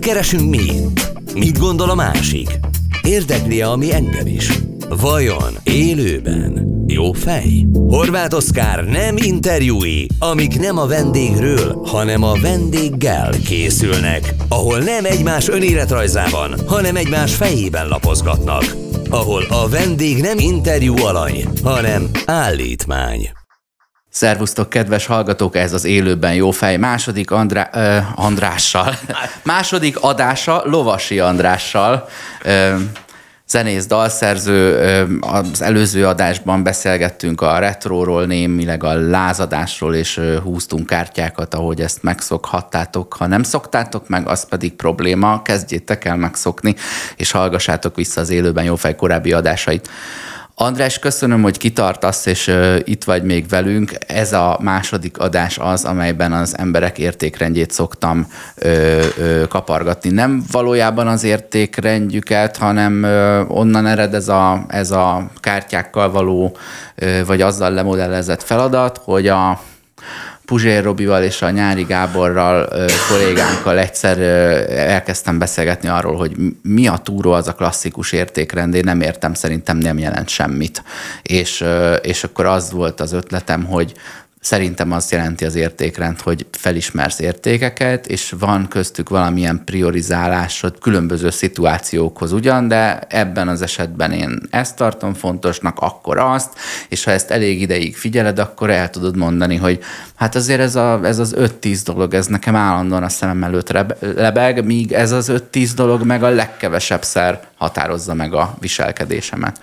Keresünk mi? Mit gondol a másik? Érdekli, ami engem is. Vajon élőben jó fej? Horváth Oszkár nem interjúi, amik nem a vendégről, hanem a vendéggel készülnek. Ahol nem egymás önéletrajzában, hanem egymás fejében lapozgatnak. Ahol a vendég nem interjú alany, hanem állítmány. Szervusztok, kedves hallgatók, ez az élőben jó fej. Második Andrá, ö, Andrással. Második adása Lovasi Andrással. Ö, zenész, dalszerző. Az előző adásban beszélgettünk a retróról, némileg a lázadásról, és húztunk kártyákat, ahogy ezt megszokhattátok. Ha nem szoktátok meg, az pedig probléma. Kezdjétek el megszokni, és hallgassátok vissza az élőben jó fej korábbi adásait. András, köszönöm, hogy kitartasz, és itt vagy még velünk. Ez a második adás az, amelyben az emberek értékrendjét szoktam ö, ö, kapargatni. Nem valójában az értékrendjüket, hanem ö, onnan ered ez a, ez a kártyákkal való, ö, vagy azzal lemodellezett feladat, hogy a Puzsér Robival és a Nyári Gáborral, kollégánkkal egyszer elkezdtem beszélgetni arról, hogy mi a túró az a klasszikus értékrend, én nem értem, szerintem nem jelent semmit. És, és akkor az volt az ötletem, hogy Szerintem azt jelenti az értékrend, hogy felismersz értékeket, és van köztük valamilyen priorizálásod különböző szituációkhoz ugyan, de ebben az esetben én ezt tartom fontosnak, akkor azt, és ha ezt elég ideig figyeled, akkor el tudod mondani, hogy hát azért ez, a, ez az 5-10 dolog, ez nekem állandóan a szemem előtt lebeg, míg ez az 5-10 dolog meg a legkevesebb szer határozza meg a viselkedésemet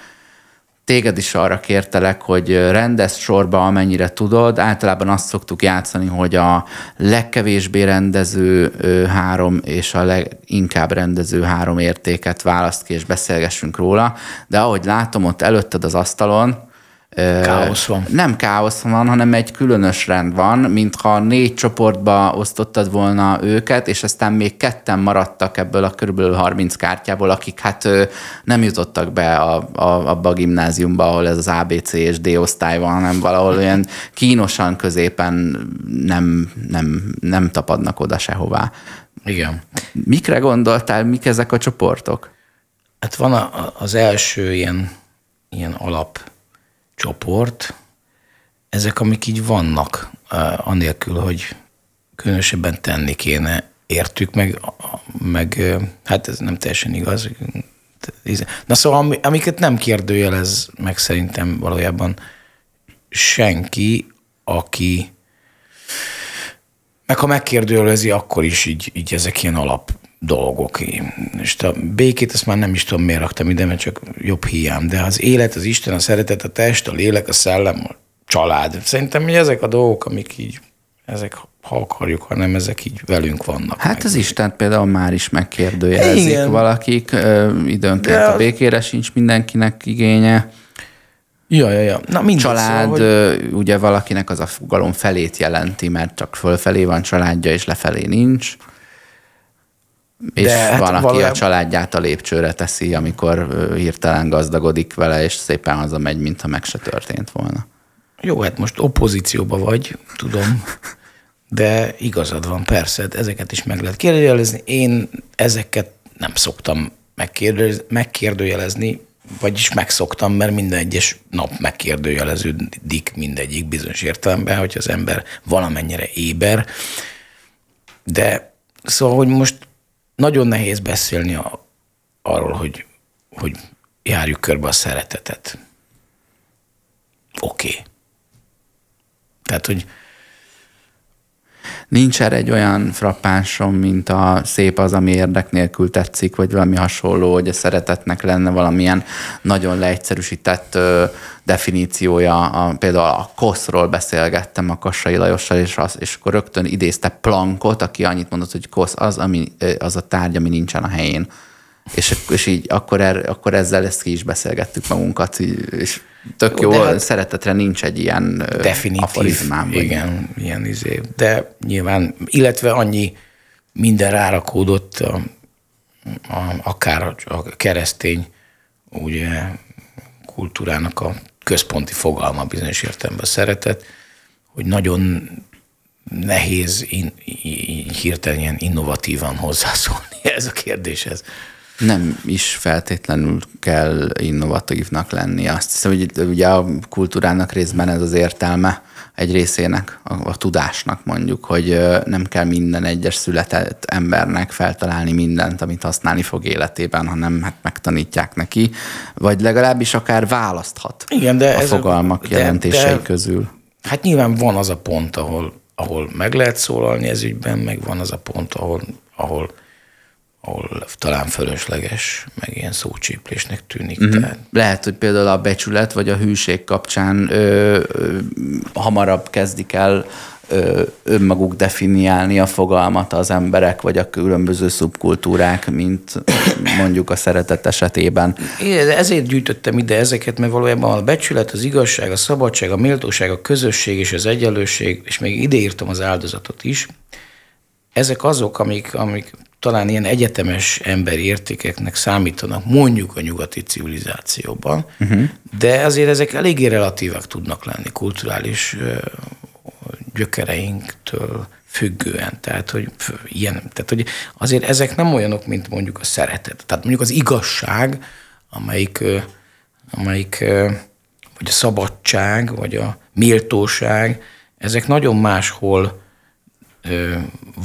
téged is arra kértelek, hogy rendez sorba, amennyire tudod. Általában azt szoktuk játszani, hogy a legkevésbé rendező három és a leginkább rendező három értéket választ ki, és beszélgessünk róla. De ahogy látom ott előtted az asztalon, Káosz van. Nem káosz van, hanem egy különös rend van, mintha négy csoportba osztottad volna őket, és aztán még ketten maradtak ebből a körülbelül 30 kártyából, akik hát nem jutottak be a, a, abba a gimnáziumba, ahol ez az ABC és D osztály van, hanem valahol olyan kínosan középen nem, nem, nem tapadnak oda sehová. Igen. Mikre gondoltál, mik ezek a csoportok? Hát van a, az első ilyen, ilyen alap csoport, ezek, amik így vannak, anélkül, hogy különösebben tenni kéne értük, meg, meg hát ez nem teljesen igaz. Na szóval, amiket nem kérdőjelez meg szerintem valójában senki, aki meg ha megkérdőjelezi, akkor is így, így ezek ilyen alap dolgok. És a békét ezt már nem is tudom, miért raktam ide, mert csak jobb hiám. De az élet, az Isten, a szeretet, a test, a lélek, a szellem, a család. Szerintem hogy ezek a dolgok, amik így, ezek ha akarjuk, hanem ezek így velünk vannak. Hát meg. az Isten például már is megkérdőjelezik Igen. valakik, időnként De a békére sincs mindenkinek igénye. Ja, ja, ja. Na, Család, szóval, hogy... ugye valakinek az a fogalom felét jelenti, mert csak fölfelé van családja, és lefelé nincs. És De hát van, aki valójában... a családját a lépcsőre teszi, amikor hirtelen gazdagodik vele, és szépen hazamegy, mintha meg se történt volna. Jó, hát most opozícióba vagy, tudom, de igazad van, persze, ezeket is meg lehet kérdőjelezni. Én ezeket nem szoktam megkérdőjelezni, vagyis megszoktam, mert minden egyes nap megkérdőjeleződik mindegyik bizonyos értelemben, hogy az ember valamennyire éber. De szóval, hogy most nagyon nehéz beszélni a, arról, hogy, hogy járjuk körbe a szeretetet. Oké. Okay. Tehát, hogy Nincs erre egy olyan frappánsom, mint a szép az, ami érdek nélkül tetszik, vagy valami hasonló, hogy a szeretetnek lenne valamilyen nagyon leegyszerűsített ö, definíciója. A, például a koszról beszélgettem a Kassai Lajossal, és, az, és akkor rögtön idézte Plankot, aki annyit mondott, hogy kosz az, ami, az a tárgy, ami nincsen a helyén. És, és így akkor, er, akkor ezzel ezt ki is beszélgettük magunkat, és tök jó, jó hát szeretetre nincs egy ilyen definitív, aforizmám. Igen, ilyen izé. De nyilván, illetve annyi minden rárakódott, a, a, akár a, a keresztény ugye, kultúrának a központi fogalma bizonyos értelemben szeretet, hogy nagyon nehéz in, in, hirtelen ilyen innovatívan hozzászólni ez a kérdéshez. Nem is feltétlenül kell innovatívnak lenni. Azt hiszem, hogy ugye a kultúrának részben ez az értelme egy részének, a, a tudásnak mondjuk, hogy nem kell minden egyes született embernek feltalálni mindent, amit használni fog életében, hanem hát megtanítják neki, vagy legalábbis akár választhat Igen, de a ez fogalmak de, jelentései de, közül. Hát nyilván van az a pont, ahol, ahol meg lehet szólalni ez ügyben, meg van az a pont, ahol, ahol ahol talán fölösleges, meg ilyen szócsíplésnek tűnik. Uh-huh. Tehát. Lehet, hogy például a becsület vagy a hűség kapcsán ö, ö, hamarabb kezdik el ö, önmaguk definiálni a fogalmat az emberek, vagy a különböző szubkultúrák, mint mondjuk a szeretet esetében. Én ezért gyűjtöttem ide ezeket, mert valójában a becsület, az igazság, a szabadság, a méltóság, a közösség és az egyenlőség, és még ideírtam az áldozatot is, ezek azok, amik, amik talán ilyen egyetemes emberi értékeknek számítanak mondjuk a nyugati civilizációban, uh-huh. de azért ezek eléggé relatívak tudnak lenni kulturális gyökereinktől függően. Tehát, hogy ilyen, tehát, hogy azért ezek nem olyanok, mint mondjuk a szeretet. Tehát mondjuk az igazság, amelyik, amelyik vagy a szabadság, vagy a méltóság, ezek nagyon máshol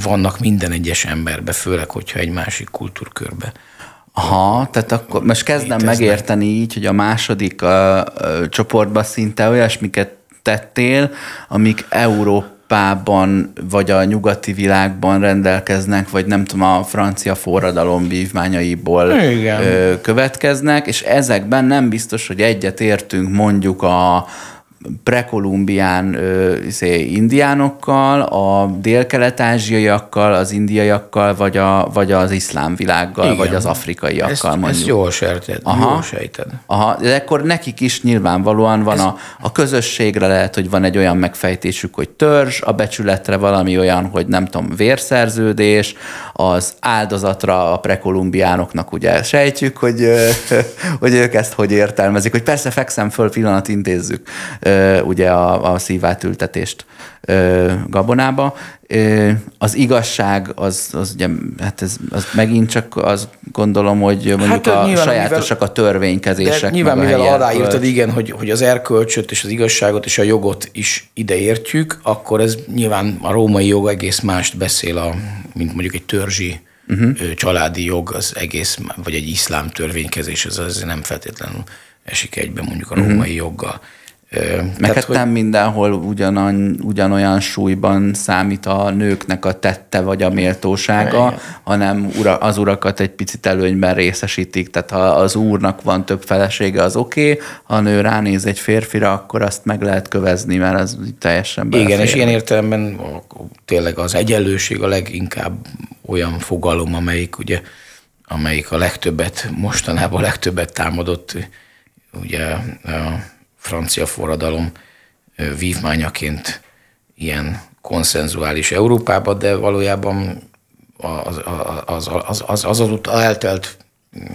vannak minden egyes emberbe, főleg, hogyha egy másik kultúrkörbe. Aha, tehát akkor most kezdem léteznek. megérteni így, hogy a második a, a csoportban szinte olyasmiket tettél, amik Európában vagy a nyugati világban rendelkeznek, vagy nem tudom, a francia forradalom vívmányaiból Igen. következnek, és ezekben nem biztos, hogy egyet értünk mondjuk a, prekolumbián izé, indiánokkal, a dél-kelet-ázsiaiakkal, az indiaiakkal, vagy, a, vagy az iszlám világgal, Igen. vagy az afrikaiakkal ezt, mondjuk. Ezt jól sejted. Aha. Jól sejted. Aha, de akkor nekik is nyilvánvalóan van ez... a, a közösségre lehet, hogy van egy olyan megfejtésük, hogy törzs, a becsületre valami olyan, hogy nem tudom, vérszerződés, az áldozatra a prekolumbiánoknak ugye sejtjük, hogy, hogy ők ezt hogy értelmezik, hogy persze fekszem föl, pillanat intézzük ugye a, a szívátültetést gabonába. Az igazság, az, az ugye, hát ez az megint csak az gondolom, hogy mondjuk hát, a nyilván, sajátosak mivel, a törvénykezések. De nyilván, mivel aláírtad, igen, hogy, hogy az erkölcsöt és az igazságot és a jogot is ide értjük, akkor ez nyilván a római jog egész mást beszél, a, mint mondjuk egy törzsi uh-huh. családi jog, az egész, vagy egy iszlám törvénykezés, az, az nem feltétlenül esik egyben mondjuk a római uh-huh. joggal. Meg hát nem mindenhol ugyanan, ugyanolyan súlyban számít a nőknek a tette vagy a méltósága, Igen. hanem ura, az urakat egy picit előnyben részesítik. Tehát ha az úrnak van több felesége, az oké, okay. ha a nő ránéz egy férfira, akkor azt meg lehet kövezni, mert az teljesen belefér. Igen, és ilyen értelemben tényleg az egyenlőség a leginkább olyan fogalom, amelyik ugye amelyik a legtöbbet, mostanában a legtöbbet támadott ugye a francia forradalom vívmányaként ilyen konszenzuális Európába, de valójában az az, az, az, az, az eltelt mm,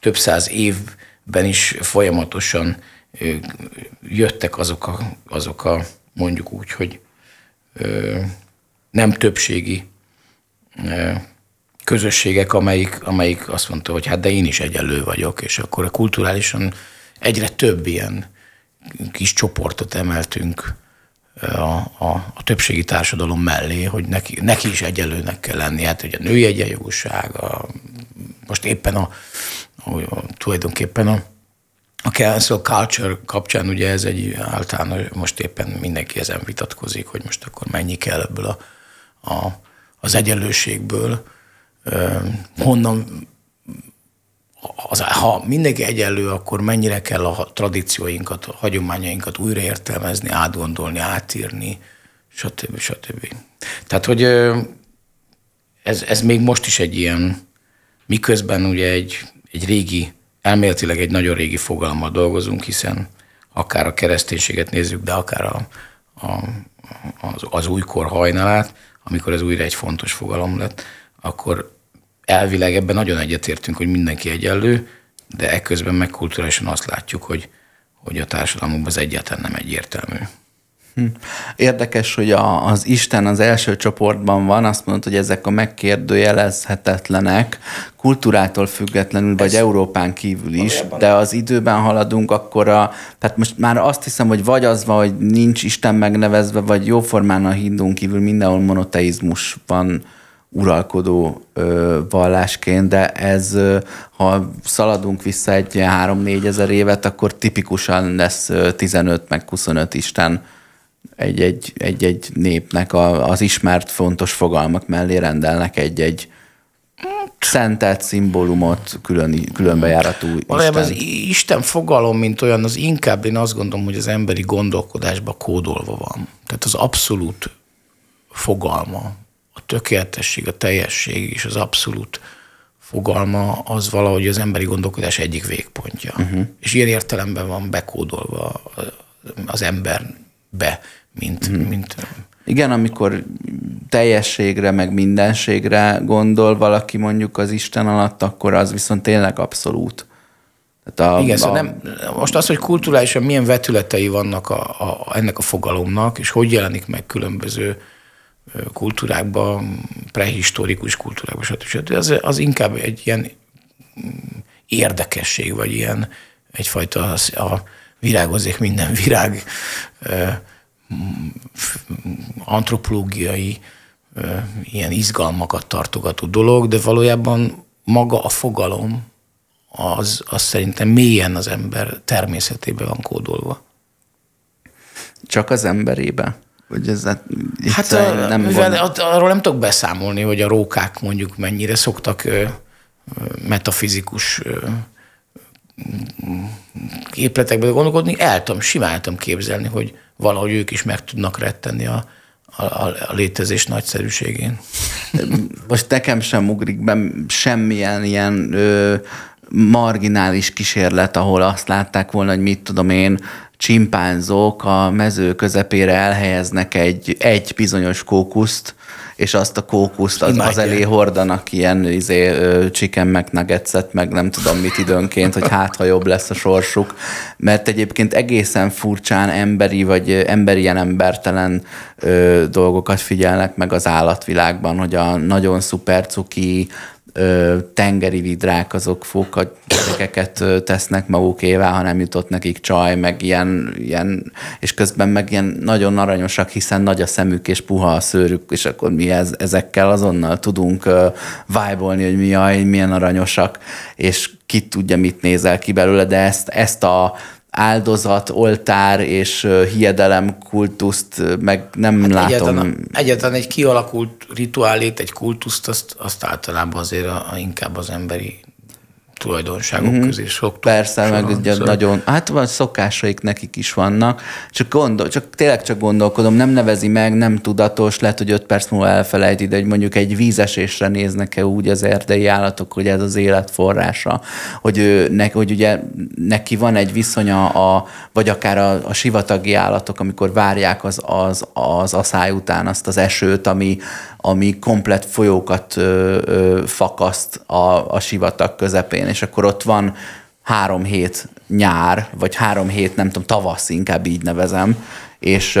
több száz évben is folyamatosan jöttek azok a, azok a mondjuk úgy, hogy nem többségi közösségek, amelyik, amelyik azt mondta, hogy hát de én is egyenlő vagyok, és akkor a kulturálisan egyre több ilyen kis csoportot emeltünk a, a, a többségi társadalom mellé, hogy neki, neki is egyelőnek kell lenni. Hát ugye a női egyenjogúság, a, most éppen a, a, a tulajdonképpen a, a cancel culture kapcsán ugye ez egy általános, most éppen mindenki ezen vitatkozik, hogy most akkor mennyi kell ebből a, a, az egyenlőségből, honnan az, ha mindenki egyenlő, akkor mennyire kell a tradícióinkat, a hagyományainkat újraértelmezni, átgondolni, átírni, stb. stb. Tehát, hogy ez, ez még most is egy ilyen, miközben ugye egy, egy régi, elméletileg egy nagyon régi fogalmat dolgozunk, hiszen akár a kereszténységet nézzük, de akár a, a, az, az újkor hajnalát, amikor ez újra egy fontos fogalom lett, akkor elvileg ebben nagyon egyetértünk, hogy mindenki egyenlő, de ekközben meg kulturálisan azt látjuk, hogy, hogy a társadalmunkban ez egyáltalán nem egyértelmű. Érdekes, hogy a, az Isten az első csoportban van, azt mondod, hogy ezek a megkérdőjelezhetetlenek, kultúrától függetlenül, vagy Európán kívül is, de az időben haladunk, akkor a, tehát most már azt hiszem, hogy vagy az van, hogy nincs Isten megnevezve, vagy jóformán a hindún kívül mindenhol monoteizmus van uralkodó ö, vallásként, de ez, ö, ha szaladunk vissza egy ilyen 3-4 ezer évet, akkor tipikusan lesz ö, 15 meg 25 Isten egy-egy, egy-egy népnek a, az ismert fontos fogalmak mellé rendelnek egy-egy szentelt szimbólumot, külön, különbejáratú Valójában az Isten. Isten fogalom, mint olyan, az inkább én azt gondolom, hogy az emberi gondolkodásban kódolva van. Tehát az abszolút fogalma, tökéletesség, a teljesség és az abszolút fogalma az valahogy az emberi gondolkodás egyik végpontja. Uh-huh. És ilyen értelemben van bekódolva az emberbe, mint, uh-huh. mint Igen, amikor teljességre, meg mindenségre gondol valaki mondjuk az Isten alatt, akkor az viszont tényleg abszolút. Tehát a, Igen, a, szóval nem, most az, hogy kulturálisan milyen vetületei vannak a, a, ennek a fogalomnak, és hogy jelenik meg különböző ö, kultúrákban, prehistorikus kultúrákban, stb. Az, az inkább egy ilyen mm, érdekesség, vagy ilyen egyfajta az- a virágozzék minden virág mm, antropológiai ilyen izgalmakat tartogató dolog, de valójában maga a fogalom az, az szerintem mélyen az ember természetében van kódolva. csak az emberébe. Hogy ez Hát nem a, nem mivel at- arról nem tudok beszámolni, hogy a rókák mondjuk mennyire szoktak ö, metafizikus ö, képletekbe gondolkodni, el tudom, simán el tudom képzelni, hogy valahogy ők is meg tudnak rettenni a, a, a a létezés nagyszerűségén. most nekem sem ugrik be semmilyen ilyen ö, marginális kísérlet, ahol azt látták volna, hogy mit tudom én, csimpánzók a mező közepére elhelyeznek egy, egy bizonyos kókuszt, és azt a kókuszt az, az elé hordanak ilyen izé, chicken McNuggetset, meg nem tudom mit időnként, hogy hát, ha jobb lesz a sorsuk. Mert egyébként egészen furcsán emberi, vagy ö, emberi ilyen embertelen ö, dolgokat figyelnek meg az állatvilágban, hogy a nagyon szuper cuki tengeri vidrák azok fókat gyerekeket tesznek magukévá, ha nem jutott nekik csaj, meg ilyen, ilyen, és közben meg ilyen nagyon aranyosak, hiszen nagy a szemük és puha a szőrük, és akkor mi ez, ezekkel azonnal tudunk vibe hogy mi jaj, milyen aranyosak, és ki tudja, mit nézel ki belőle, de ezt, ezt a áldozat, oltár és hiedelem kultuszt meg nem hát látom. Egyáltalán, egyáltalán egy kialakult rituálét, egy kultuszt, azt, azt általában azért a, a, inkább az emberi tulajdonságok mm-hmm. közé szoktuk. Persze, meg ugye nagyon, hát van szokásaik nekik is vannak, csak, gondol, csak tényleg csak gondolkodom, nem nevezi meg, nem tudatos, lehet, hogy öt perc múlva elfelejti, de hogy mondjuk egy vízesésre néznek-e úgy az erdei állatok, hogy ez az élet forrása, hogy, ő, ne, hogy ugye neki van egy viszonya, a, vagy akár a, a sivatagi állatok, amikor várják az, az, az aszály után azt az esőt, ami, ami komplet folyókat ö, ö, fakaszt a, a sivatag közepén, és akkor ott van három hét nyár, vagy három hét, nem tudom, tavasz, inkább így nevezem, és,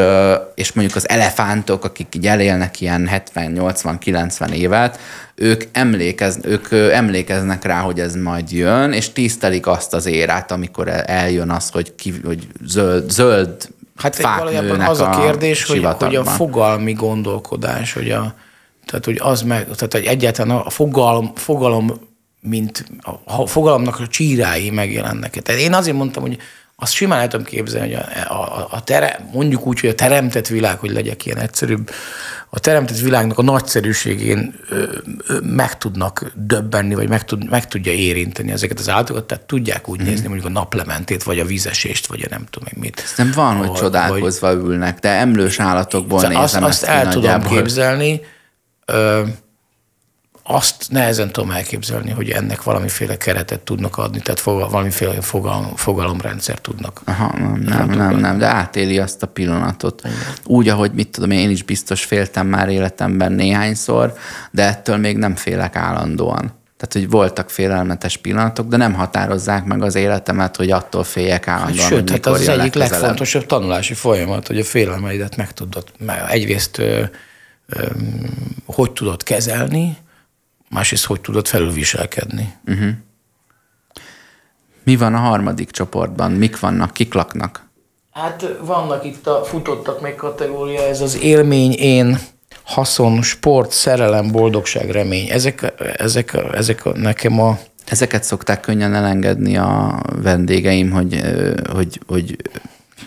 és mondjuk az elefántok, akik így elélnek ilyen 70-80-90 évet, ők, emlékez, ők emlékeznek rá, hogy ez majd jön, és tisztelik azt az érát, amikor el- eljön az, hogy, ki, hogy zöld, zöld Hát fák valójában az a kérdés, hogy, hogy a fogalmi gondolkodás, hogy a, tehát, hogy az meg, tehát hogy egyáltalán a fogalom, fogalom mint a fogalomnak a csírái megjelennek. Tehát én azért mondtam, hogy azt simán el tudom képzelni, hogy a, a, a tere, mondjuk úgy, hogy a teremtett világ, hogy legyek ilyen egyszerűbb, a teremtett világnak a nagyszerűségén ö, ö, meg tudnak döbbenni, vagy meg, tud, meg tudja érinteni ezeket az állatokat, tehát tudják úgy nézni mondjuk a naplementét, vagy a vízesést, vagy a nem tudom én mit. Nem van, hogy Vagy- csodálkozva ülnek, de emlős állatokból Szóval nézem azt, azt el tudom nagyjából. képzelni, ö, azt nehezen tudom elképzelni, hogy ennek valamiféle keretet tudnak adni, tehát fogal, valamiféle fogalom, fogalomrendszer tudnak. Aha, nem, nem, nem, nem, de átéli azt a pillanatot. Úgy, ahogy mit tudom, én is biztos féltem már életemben néhányszor, de ettől még nem félek állandóan. Tehát, hogy voltak félelmetes pillanatok, de nem határozzák meg az életemet, hogy attól féljek állandóan, Sőt, hogy hát az, az egyik legfontosabb tanulási folyamat, hogy a félelmeidet meg tudod, egyrészt ö, ö, hogy tudod kezelni, másrészt hogy tudod felülviselkedni. Uh-huh. Mi van a harmadik csoportban? Mik vannak? Kik laknak? Hát vannak itt a futottak meg kategória, ez az élmény, én, haszon, sport, szerelem, boldogság, remény. Ezek, ezek, ezek nekem a... Ezeket szokták könnyen elengedni a vendégeim, hogy, hogy, hogy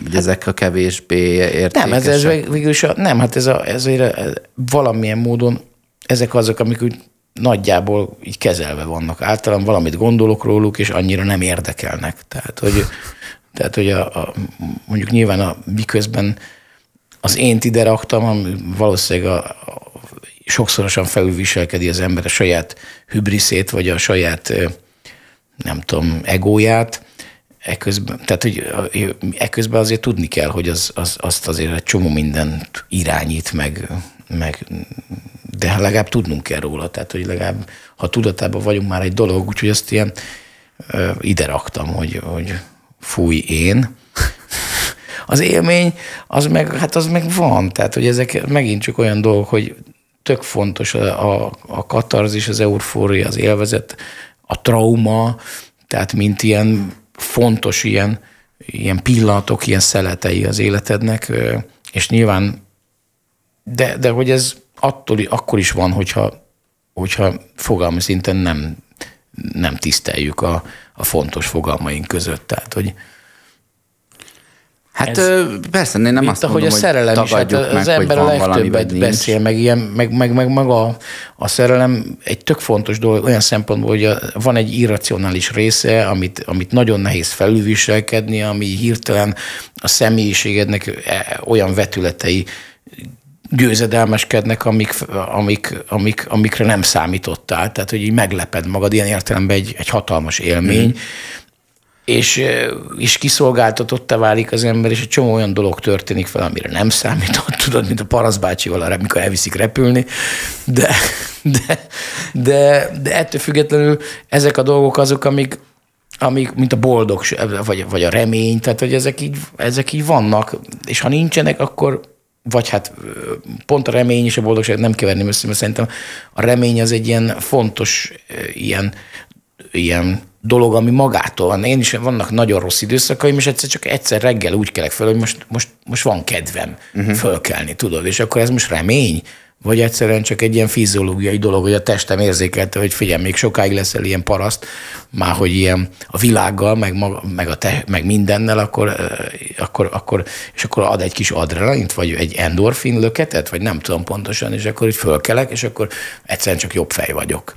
hogy ezek a kevésbé értékesek. Nem, ez, ez végül is a, nem, hát ez, a, ez, ez valamilyen módon ezek azok, amik úgy nagyjából így kezelve vannak. Általán valamit gondolok róluk, és annyira nem érdekelnek. Tehát, hogy, tehát, hogy a, a, mondjuk nyilván a, miközben az én ide raktam, ami valószínűleg a, a, sokszorosan felülviselkedi az ember a saját hübriszét, vagy a saját, nem tudom, egóját, Eközben, tehát, hogy eközben azért tudni kell, hogy az, az, azt azért egy csomó mindent irányít, meg, meg, de legalább tudnunk kell róla, tehát, hogy legalább, ha tudatában vagyunk már egy dolog, úgyhogy azt ilyen ö, ide raktam, hogy, hogy fúj én, az élmény, az meg, hát az meg van, tehát hogy ezek megint csak olyan dolgok, hogy tök fontos a, a, a katarzis, az eufória, az élvezet, a trauma, tehát mint ilyen fontos ilyen, ilyen pillanatok, ilyen szeletei az életednek, és nyilván, de, de hogy ez attól, akkor is van, hogyha, hogyha fogalmi szinten nem, nem tiszteljük a, a fontos fogalmaink között. Tehát, hogy, Hát ez, persze, én nem azt mondom, hogy a szerelem is, hát az meg, ember a legtöbbet beszél, meg, ilyen, meg, meg, meg maga a szerelem egy tök fontos dolog olyan szempontból, hogy a, van egy irracionális része, amit, amit nagyon nehéz felülviselkedni, ami hirtelen a személyiségednek e, olyan vetületei győzedelmeskednek, amik, amik, amik, amikre nem számítottál. Tehát, hogy így megleped magad, ilyen értelemben egy, egy hatalmas élmény. Mm és, és kiszolgáltatottá válik az ember, és egy csomó olyan dolog történik fel, amire nem számított, tudod, mint a paraszbácsival, amikor elviszik repülni, de, de, de, de ettől függetlenül ezek a dolgok azok, amik, amik, mint a boldog, vagy, vagy a remény, tehát hogy ezek így, ezek így vannak, és ha nincsenek, akkor vagy hát pont a remény és a boldogság nem keverném össze, mert szerintem a remény az egy ilyen fontos ilyen, ilyen dolog, ami magától van. Én is vannak nagyon rossz időszakaim, és egyszer csak egyszer reggel úgy kelek fel, hogy most, most, most van kedvem uh-huh. fölkelni, tudod, és akkor ez most remény, vagy egyszerűen csak egy ilyen fiziológiai dolog, hogy a testem érzékelte, hogy figyelj, még sokáig leszel ilyen paraszt, már hogy ilyen a világgal, meg, maga, meg, a te, meg mindennel, akkor, akkor, akkor, és akkor ad egy kis adrenalint, vagy egy endorfin löketet, vagy nem tudom pontosan, és akkor így fölkelek, és akkor egyszerűen csak jobb fej vagyok.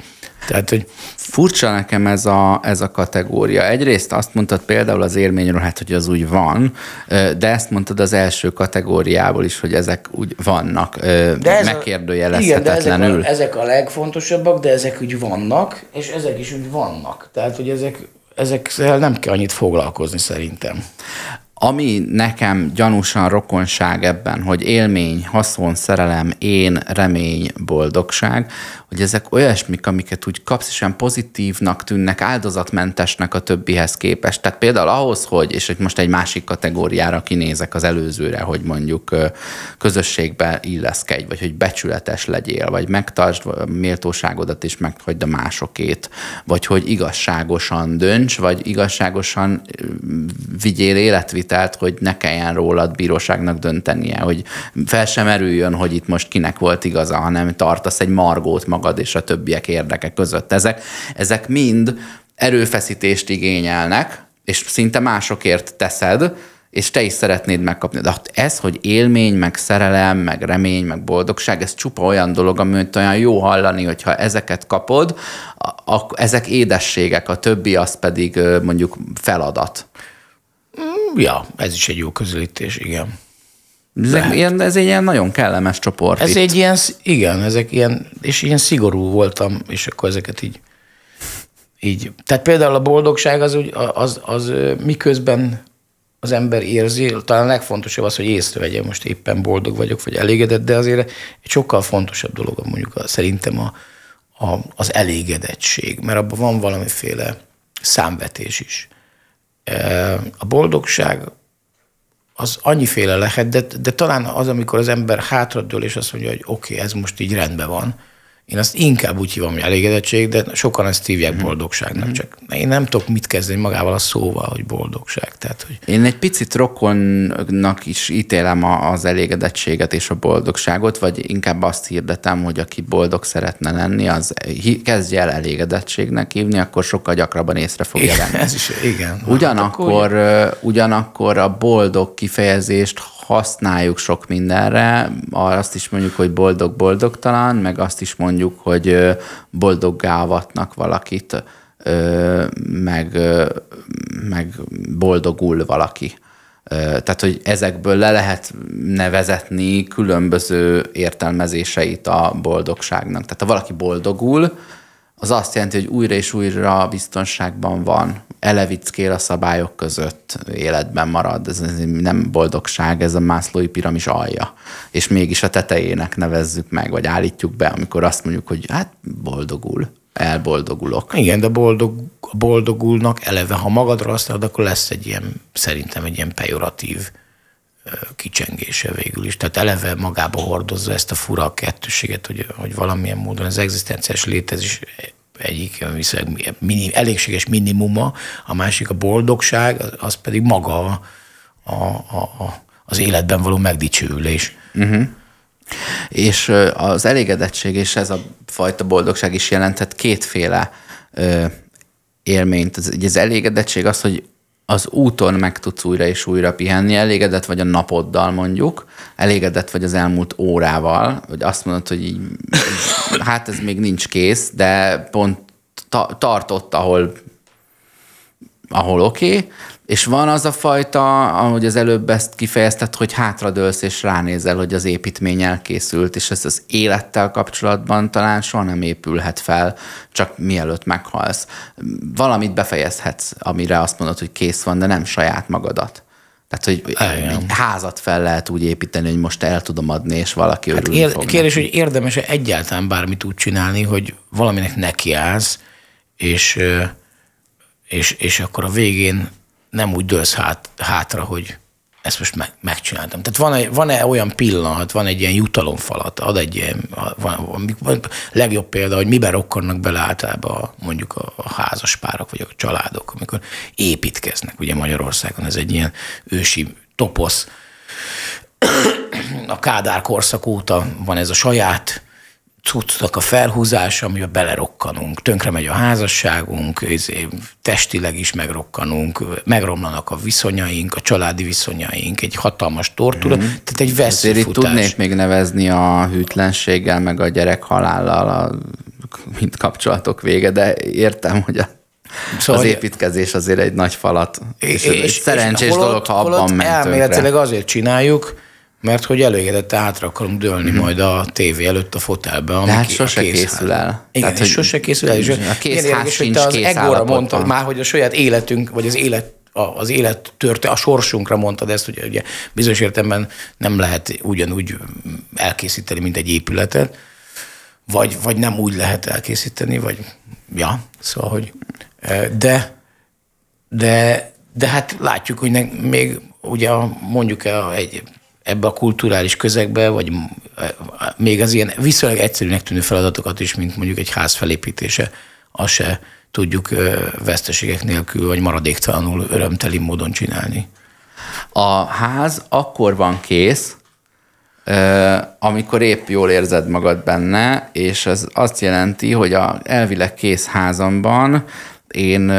Tehát, hogy furcsa nekem ez a, ez a kategória. Egyrészt azt mondtad például az élményről, hát, hogy az úgy van, de ezt mondtad az első kategóriából is, hogy ezek úgy vannak, de ez megkérdőjelezhetetlenül. Igen, de ezek a, ezek a legfontosabbak, de ezek úgy vannak, és ezek is úgy vannak. Tehát, hogy ezek, ezekkel nem kell annyit foglalkozni szerintem. Ami nekem gyanúsan rokonság ebben, hogy élmény, haszon, szerelem, én, remény, boldogság, hogy ezek olyasmik, amiket úgy kapsz, és olyan pozitívnak tűnnek, áldozatmentesnek a többihez képest. Tehát például ahhoz, hogy, és hogy most egy másik kategóriára kinézek az előzőre, hogy mondjuk közösségbe illeszkedj, vagy hogy becsületes legyél, vagy megtartsd méltóságodat, és meghagyd a másokét, vagy hogy igazságosan dönts, vagy igazságosan vigyél életvitelt, hogy ne kelljen rólad bíróságnak döntenie, hogy fel sem erüljön, hogy itt most kinek volt igaza, hanem tartasz egy margót magad és a többiek érdeke között. Ezek, ezek mind erőfeszítést igényelnek, és szinte másokért teszed, és te is szeretnéd megkapni. De ez, hogy élmény, meg szerelem, meg remény, meg boldogság, ez csupa olyan dolog, amit olyan jó hallani, hogyha ezeket kapod, akkor ezek édességek, a többi az pedig mondjuk feladat. Mm, ja, ez is egy jó közelítés, igen. Ezek, ilyen, ez egy ilyen nagyon kellemes csoport. Ez itt. egy ilyen, igen, ezek ilyen, és ilyen szigorú voltam, és akkor ezeket így, így. Tehát például a boldogság az, úgy, az, az, az miközben az ember érzi, talán a legfontosabb az, hogy észrevegye, most éppen boldog vagyok, vagy elégedett, de azért egy sokkal fontosabb dolog mondjuk a, szerintem a, a, az elégedettség, mert abban van valamiféle számvetés is. A boldogság az annyiféle lehet, de, de talán az, amikor az ember hátradől, és azt mondja, hogy oké, okay, ez most így rendben van, én azt inkább úgy hívom, hogy elégedettség, de sokan ezt hívják mm. boldogságnak, mm. csak én nem tudok mit kezdeni magával a szóval, hogy boldogság. Tehát, hogy... Én egy picit rokonnak is ítélem az elégedettséget és a boldogságot, vagy inkább azt hirdetem, hogy aki boldog szeretne lenni, az kezdje el elégedettségnek hívni, akkor sokkal gyakrabban észre fogja venni. Ez is, igen. Ugyanakkor, hát ugyanakkor a boldog kifejezést használjuk sok mindenre, azt is mondjuk, hogy boldog-boldogtalan, meg azt is mondjuk, hogy boldoggá avatnak valakit, meg, meg boldogul valaki. Tehát, hogy ezekből le lehet nevezetni különböző értelmezéseit a boldogságnak. Tehát, ha valaki boldogul, az azt jelenti, hogy újra és újra biztonságban van, elevickél a szabályok között életben marad. Ez nem boldogság, ez a mászlói piramis alja. És mégis a tetejének nevezzük meg, vagy állítjuk be, amikor azt mondjuk, hogy hát boldogul, elboldogulok. Igen, de boldog, boldogulnak eleve, ha magadra használod, akkor lesz egy ilyen, szerintem egy ilyen pejoratív kicsengése végül is. Tehát eleve magába hordozza ezt a fura kettőséget, hogy, hogy valamilyen módon az egzisztenciás létezés egyik mini, elégséges minimuma, a másik a boldogság, az pedig maga a, a, a, az életben való megdicsőülés. Uh-huh. És az elégedettség és ez a fajta boldogság is jelenthet kétféle élményt. Az, az elégedettség az, hogy az úton meg tudsz újra és újra pihenni, elégedett vagy a napoddal mondjuk, elégedett vagy az elmúlt órával, vagy azt mondod, hogy így, hát ez még nincs kész, de pont ta- tartott, ahol, ahol oké, okay, és van az a fajta, ahogy az előbb ezt kifejezted, hogy hátradőlsz és ránézel, hogy az építmény elkészült, és ez az élettel kapcsolatban talán soha nem épülhet fel, csak mielőtt meghalsz. Valamit befejezhetsz, amire azt mondod, hogy kész van, de nem saját magadat. Tehát, hogy egy házat fel lehet úgy építeni, hogy most el tudom adni, és valaki hát örülni ér- fog Kérdés, hogy érdemes-e egyáltalán bármit úgy csinálni, hogy valaminek nekiállsz, és, és, és akkor a végén nem úgy dőlsz hát, hátra, hogy ezt most meg, megcsináltam. Tehát van-e, van-e olyan pillanat, van egy ilyen jutalomfalat, ad egy ilyen, van, van, legjobb példa, hogy miben rokkannak bele általában mondjuk a, a házaspárok, vagy a családok, amikor építkeznek. Ugye Magyarországon ez egy ilyen ősi toposz. A Kádár korszak óta van ez a saját cuccnak a felhúzása, amiben belerokkanunk, tönkre megy a házasságunk, izé, testileg is megrokkanunk, megromlanak a viszonyaink, a családi viszonyaink, egy hatalmas tortúra, mm. tehát egy veszélyfutás. Azért tudnék még nevezni a hűtlenséggel, meg a gyerek halállal, a, mint kapcsolatok vége, de értem, hogy a Szóval az építkezés azért egy nagy falat. És, és, és szerencsés és holott, dolog, ha abban ment Elméletileg azért csináljuk, mert hogy elégedett hátra akarom dőlni mm-hmm. majd a tévé előtt a fotelbe. De hát sose kész készül el. Igen, Tehát, hogy sosem készül el. És a kész hogy te az egóra mondtad már, hogy a saját életünk, vagy az élet az élet törte, a sorsunkra mondtad ezt, hogy ugye bizonyos értelemben nem lehet ugyanúgy elkészíteni, mint egy épületet, vagy, vagy nem úgy lehet elkészíteni, vagy ja, szóval, hogy de, de, de hát látjuk, hogy ne, még ugye mondjuk egy ebbe a kulturális közegbe, vagy még az ilyen viszonylag egyszerűnek tűnő feladatokat is, mint mondjuk egy ház felépítése, azt se tudjuk veszteségek nélkül, vagy maradéktalanul örömteli módon csinálni. A ház akkor van kész, amikor épp jól érzed magad benne, és ez azt jelenti, hogy a elvileg kész házamban én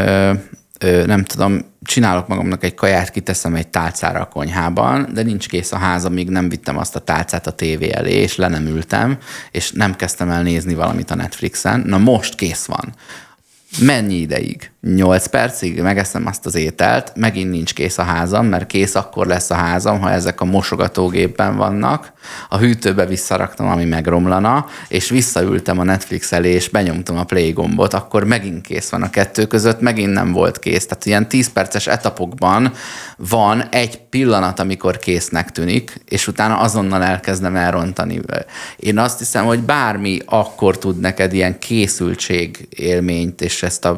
nem tudom, csinálok magamnak egy kaját, kiteszem egy tálcára a konyhában, de nincs kész a ház, amíg nem vittem azt a tálcát a tévé elé, és le nem ültem, és nem kezdtem el nézni valamit a Netflixen. Na most kész van. Mennyi ideig? 8 percig megeszem azt az ételt, megint nincs kész a házam, mert kész akkor lesz a házam, ha ezek a mosogatógépben vannak, a hűtőbe visszaraktam, ami megromlana, és visszaültem a Netflix elé, és benyomtam a play gombot, akkor megint kész van a kettő között, megint nem volt kész. Tehát ilyen 10 perces etapokban van egy pillanat, amikor késznek tűnik, és utána azonnal elkezdem elrontani. Én azt hiszem, hogy bármi akkor tud neked ilyen készültség élményt, és ezt a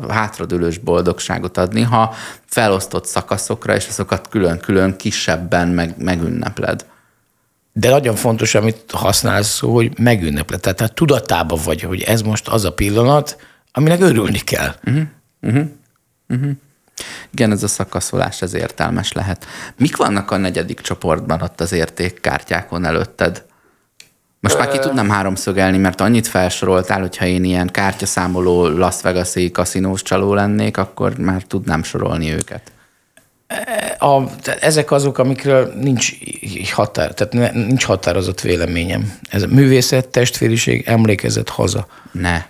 hátradőlős boldogságot adni, ha felosztott szakaszokra, és azokat külön-külön kisebben meg, megünnepled. De nagyon fontos, amit használsz hogy megünnepled. Tehát, tehát tudatában vagy, hogy ez most az a pillanat, aminek örülni kell. Uh-huh. Uh-huh. Uh-huh. Igen, ez a szakaszolás, ez értelmes lehet. Mik vannak a negyedik csoportban ott az értékkártyákon előtted? Most már ki tudnám háromszögelni, mert annyit felsoroltál, hogyha én ilyen kártyaszámoló Las Vegas-i kaszinós csaló lennék, akkor már tudnám sorolni őket. A, ezek azok, amikről nincs határ, tehát nincs határozott véleményem. Ez a művészet, testvériség, emlékezet, haza. Ne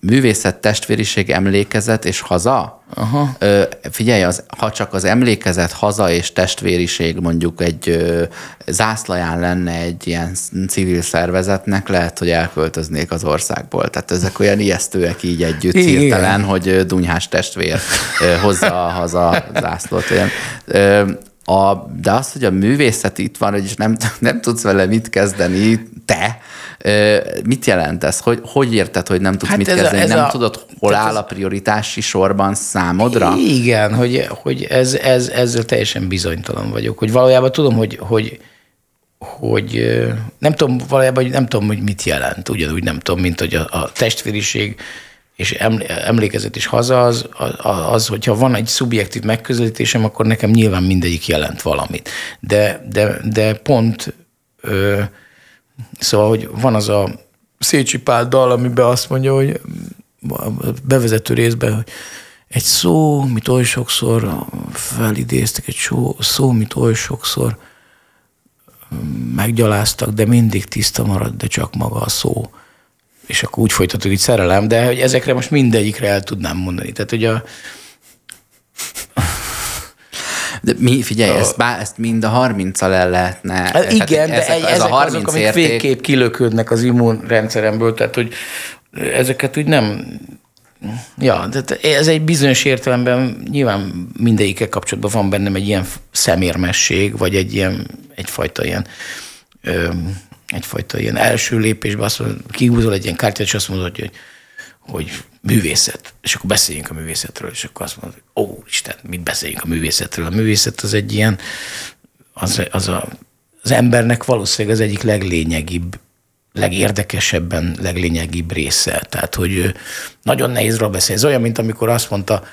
művészet, testvériség, emlékezet és haza? Aha. Ö, figyelj, az, ha csak az emlékezet, haza és testvériség mondjuk egy ö, zászlaján lenne egy ilyen civil szervezetnek, lehet, hogy elköltöznék az országból. Tehát ezek olyan ijesztőek így együtt Igen. hirtelen, hogy Dunyhás testvér ö, hozza a haza zászlót. Olyan. Ö, a, de az, hogy a művészet itt van, hogy nem, nem tudsz vele mit kezdeni, te, mit jelent ez? Hogy, hogy érted, hogy nem tudsz hát mit ez kezdeni? A, ez nem a, tudod, hol áll a prioritási sorban számodra? Igen, hogy, hogy ez, ez, ezzel teljesen bizonytalan vagyok. Hogy valójában tudom, hogy, hogy, hogy nem tudom valójában, nem tudom, hogy mit jelent. Ugyanúgy nem tudom, mint hogy a, a testvériség és emlékezet is haza, az, az, hogyha van egy szubjektív megközelítésem, akkor nekem nyilván mindegyik jelent valamit. De, de, de pont ö, szóval, hogy van az a Szécsi Pál dal, amiben azt mondja, hogy bevezető részben, hogy egy szó, mit oly sokszor felidéztek, egy szó, szó, mit oly sokszor meggyaláztak, de mindig tiszta marad, de csak maga a szó és akkor úgy folytatódik, szerelem, de hogy ezekre most mindegyikre el tudnám mondani. Tehát, hogy a, de mi, figyelj, a... ezt, bá, ezt mind a 30-al el lehetne. Hát igen, de ezek, ez a 30 azok, amik érték... végképp kilöködnek az immunrendszeremből, tehát hogy ezeket úgy nem... Ja, tehát ez egy bizonyos értelemben nyilván mindegyikkel kapcsolatban van bennem egy ilyen szemérmesség, vagy egy ilyen, egyfajta ilyen egyfajta ilyen első lépésben azt mondod, kihúzol egy ilyen kártyát, és azt mondod, hogy, hogy művészet, és akkor beszéljünk a művészetről, és akkor azt mondod, hogy ó, Isten, mit beszéljünk a művészetről? A művészet az egy ilyen, az, az a, az embernek valószínűleg az egyik leglényegibb, legérdekesebben, leglényegibb része. Tehát, hogy nagyon nehéz róla beszélni. Ez olyan, mint amikor azt mondta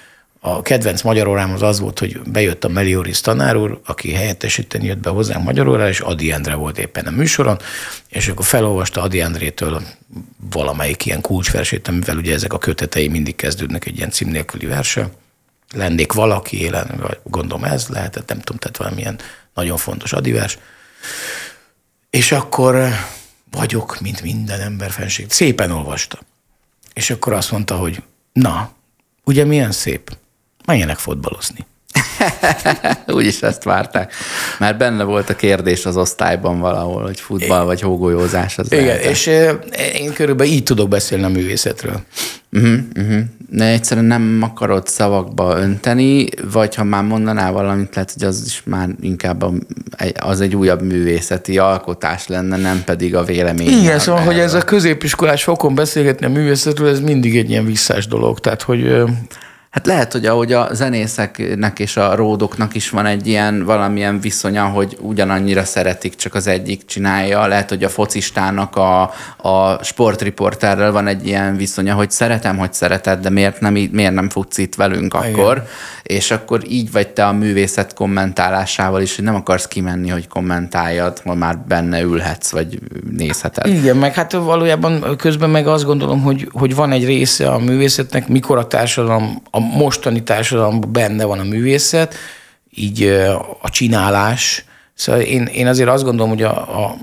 a kedvenc magyar órám az az volt, hogy bejött a Melioris tanár úr, aki helyettesíteni jött be hozzánk magyar órára, és Adi Endre volt éppen a műsoron, és akkor felolvasta Adi Endrétől valamelyik ilyen kulcsversét, amivel ugye ezek a kötetei mindig kezdődnek egy ilyen cím nélküli verse. Lennék valaki élen, vagy gondolom ez lehetett, nem tudom, tehát valamilyen nagyon fontos adivers. És akkor vagyok, mint minden ember fenség. Szépen olvasta. És akkor azt mondta, hogy na, ugye milyen szép? Menjenek fotbalozni. Úgyis ezt várták. Már benne volt a kérdés az osztályban valahol, hogy futball vagy hógolyózás. Az Igen, lehet. és én körülbelül így tudok beszélni a művészetről. Uh-huh, uh-huh. De egyszerűen nem akarod szavakba önteni, vagy ha már mondanál valamit, lehet, hogy az is már inkább a, az egy újabb művészeti alkotás lenne, nem pedig a vélemény. Igen, szóval, hogy ez a középiskolás fokon beszélgetni a művészetről, ez mindig egy ilyen visszás dolog. Tehát, hogy Hát lehet, hogy ahogy a zenészeknek és a ródoknak is van egy ilyen valamilyen viszonya, hogy ugyanannyira szeretik, csak az egyik csinálja. Lehet, hogy a focistának a, a sportriporterrel van egy ilyen viszonya, hogy szeretem, hogy szereted, de miért nem, miért nem futsz itt velünk akkor? Igen. És akkor így vagy te a művészet kommentálásával is, hogy nem akarsz kimenni, hogy kommentáljad, ma már benne ülhetsz, vagy nézheted. Igen, meg hát valójában közben meg azt gondolom, hogy, hogy van egy része a művészetnek, mikor a társadalom a mostani társadalomban benne van a művészet, így a csinálás. Szóval én, én azért azt gondolom, hogy a, a,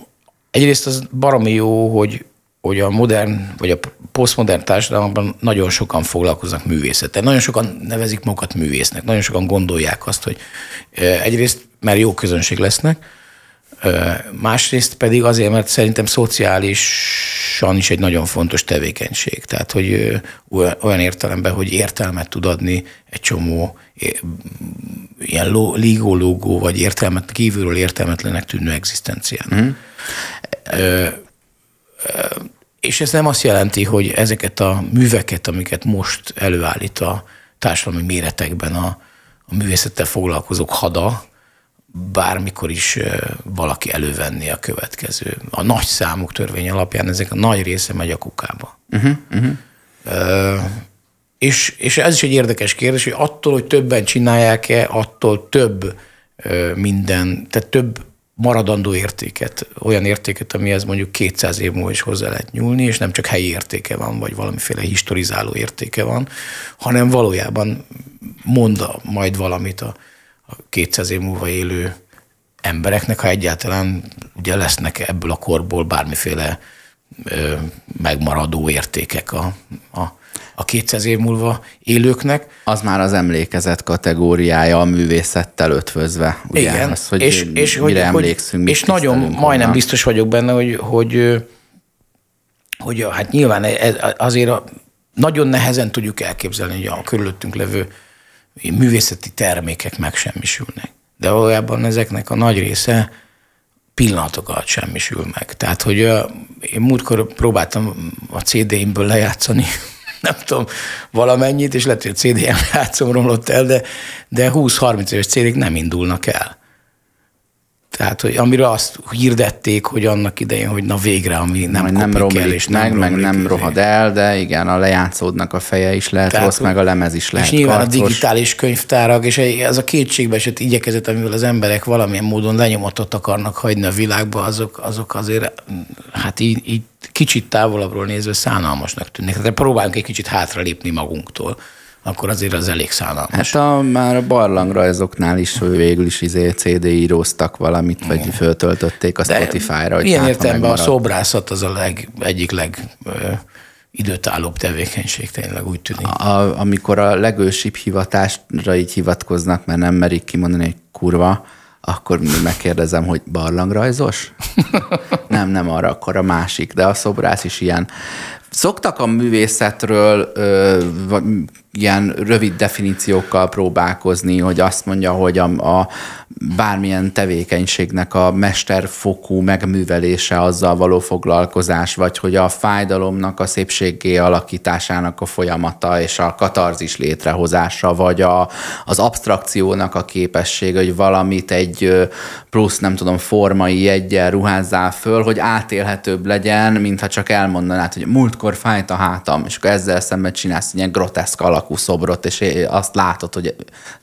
egyrészt az baromi jó, hogy, hogy a modern, vagy a posztmodern társadalomban nagyon sokan foglalkoznak művészettel. Nagyon sokan nevezik magukat művésznek. Nagyon sokan gondolják azt, hogy egyrészt, mert jó közönség lesznek, másrészt pedig azért, mert szerintem szociálisan is egy nagyon fontos tevékenység. Tehát, hogy olyan értelemben, hogy értelmet tud adni egy csomó ilyen ligó-lógó, vagy értelmet, kívülről értelmetlenek tűnő egzisztenciának. Mm. És ez nem azt jelenti, hogy ezeket a műveket, amiket most előállít a társadalmi méretekben a, a művészettel foglalkozók hada, bármikor is valaki elővenni a következő. A nagy számuk törvény alapján ezek a nagy része megy a kukába. Uh-huh, uh-huh. Uh, és, és ez is egy érdekes kérdés, hogy attól, hogy többen csinálják-e, attól több uh, minden, tehát több maradandó értéket, olyan értéket, amihez mondjuk 200 év múlva is hozzá lehet nyúlni, és nem csak helyi értéke van, vagy valamiféle historizáló értéke van, hanem valójában mond majd valamit a, a 200 év múlva élő embereknek, ha egyáltalán ugye lesznek ebből a korból bármiféle ö, megmaradó értékek a, a, a 200 év múlva élőknek. Az már az emlékezet kategóriája a művészettel ötvözve. Ugye? Igen, az, hogy és, és, hogy, emlékszünk, és nagyon majdnem biztos vagyok benne, hogy, hogy, hogy hát nyilván azért nagyon nehezen tudjuk elképzelni, hogy a körülöttünk levő művészeti termékek megsemmisülnek. De valójában ezeknek a nagy része pillanatok alatt semmisül meg. Tehát, hogy én múltkor próbáltam a CD-imből lejátszani, nem tudom, valamennyit, és lehet, hogy a CD-en játszom romlott el, de, de 20-30 éves cd nem indulnak el. Tehát, hogy amire azt hirdették, hogy annak idején, hogy na végre, ami nem Majd nem romlik el, és meg, nem meg romlik nem rohad el, de igen, a lejátszódnak a feje is lehet Tehát, rossz, meg a lemez is lehet És nyilván karcos. a digitális könyvtárak, és ez a kétségbeesett igyekezet, amivel az emberek valamilyen módon lenyomatot akarnak hagyni a világba, azok, azok azért, hát így, így kicsit távolabbról nézve szánalmasnak tűnnek. Tehát próbáljunk egy kicsit hátralépni magunktól akkor azért az elég szánalmas. Hát a, már a barlangrajzoknál is végül is izé CD íróztak valamit, vagy Igen. föltöltötték a Spotify-ra. Ilyen értelemben a szobrászat az a leg, egyik leg időtállóbb tevékenység, tényleg úgy tűnik. A, amikor a legősibb hivatásra így hivatkoznak, mert nem merik kimondani, hogy kurva, akkor megkérdezem, hogy barlangrajzos? nem, nem arra, akkor a másik, de a szobrász is ilyen. Szoktak a művészetről ö, ilyen rövid definíciókkal próbálkozni, hogy azt mondja, hogy a, a bármilyen tevékenységnek a mesterfokú megművelése, azzal való foglalkozás, vagy hogy a fájdalomnak a szépségé alakításának a folyamata és a katarzis létrehozása, vagy a, az abstrakciónak a képessége, hogy valamit egy plusz, nem tudom, formai jegyel ruházzál föl, hogy átélhetőbb legyen, mintha csak elmondanád, hogy múltkor fájt a hátam, és akkor ezzel szemben csinálsz ilyen groteszk alakú szobrot, és azt látod, hogy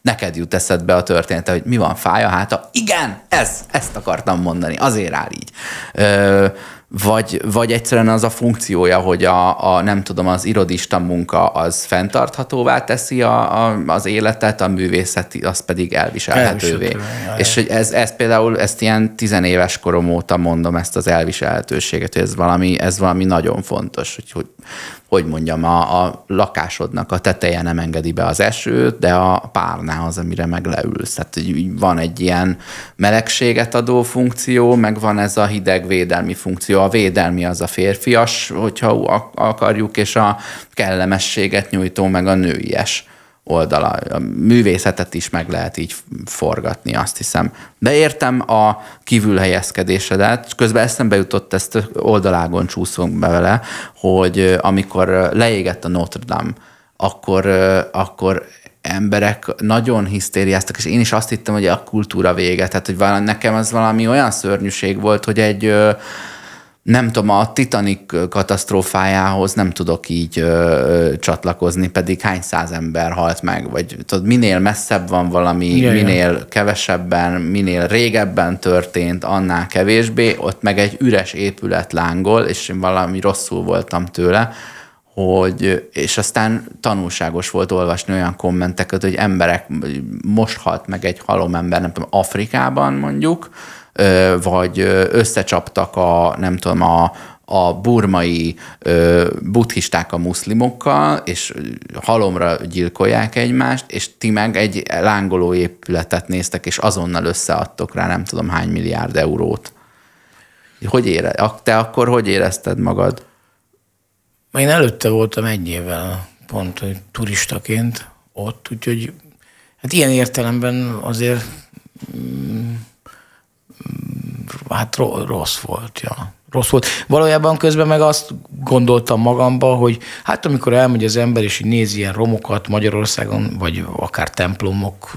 neked jut eszedbe a története, hogy mi van, fáj a háta? Igen, ez, ezt akartam mondani, azért áll így. Ö, vagy, vagy egyszerűen az a funkciója, hogy a, a nem tudom, az irodista munka az fenntarthatóvá teszi a, a, az életet, a művészeti az pedig elviselhetővé. elviselhetővé És hogy ez, ez például, ezt ilyen tizenéves korom óta mondom, ezt az elviselhetőséget, hogy ez valami, ez valami nagyon fontos, hogy, hogy hogy mondjam, a, a lakásodnak a teteje nem engedi be az esőt, de a párná az, amire meg leülsz. Tehát van egy ilyen melegséget adó funkció, meg van ez a hideg védelmi funkció. A védelmi az a férfias, hogyha akarjuk, és a kellemességet nyújtó, meg a nőies oldala. A művészetet is meg lehet így forgatni, azt hiszem. De értem a kívülhelyezkedésedet, közben eszembe jutott, ezt oldalágon csúszunk be vele, hogy amikor leégett a Notre Dame, akkor, akkor emberek nagyon hisztériáztak, és én is azt hittem, hogy a kultúra vége, tehát hogy nekem az valami olyan szörnyűség volt, hogy egy nem tudom, a Titanic katasztrófájához nem tudok így ö, csatlakozni, pedig hány száz ember halt meg, vagy tudod, minél messzebb van valami, Igen, minél kevesebben, minél régebben történt, annál kevésbé, ott meg egy üres épület lángol, és én valami rosszul voltam tőle, hogy, és aztán tanulságos volt olvasni olyan kommenteket, hogy emberek, most halt meg egy halom ember, nem tudom, Afrikában mondjuk, vagy összecsaptak a, nem tudom, a, a burmai ö, buddhisták a muszlimokkal, és halomra gyilkolják egymást, és ti meg egy lángoló épületet néztek, és azonnal összeadtok rá nem tudom hány milliárd eurót. Hogy ére, te akkor hogy érezted magad? Én előtte voltam egy évvel pont hogy turistaként ott, úgyhogy hát ilyen értelemben azért mm, hát rossz volt, ja rossz volt. Valójában közben meg azt gondoltam magamba, hogy hát amikor elmegy az ember, és így nézi ilyen romokat Magyarországon, vagy akár templomok,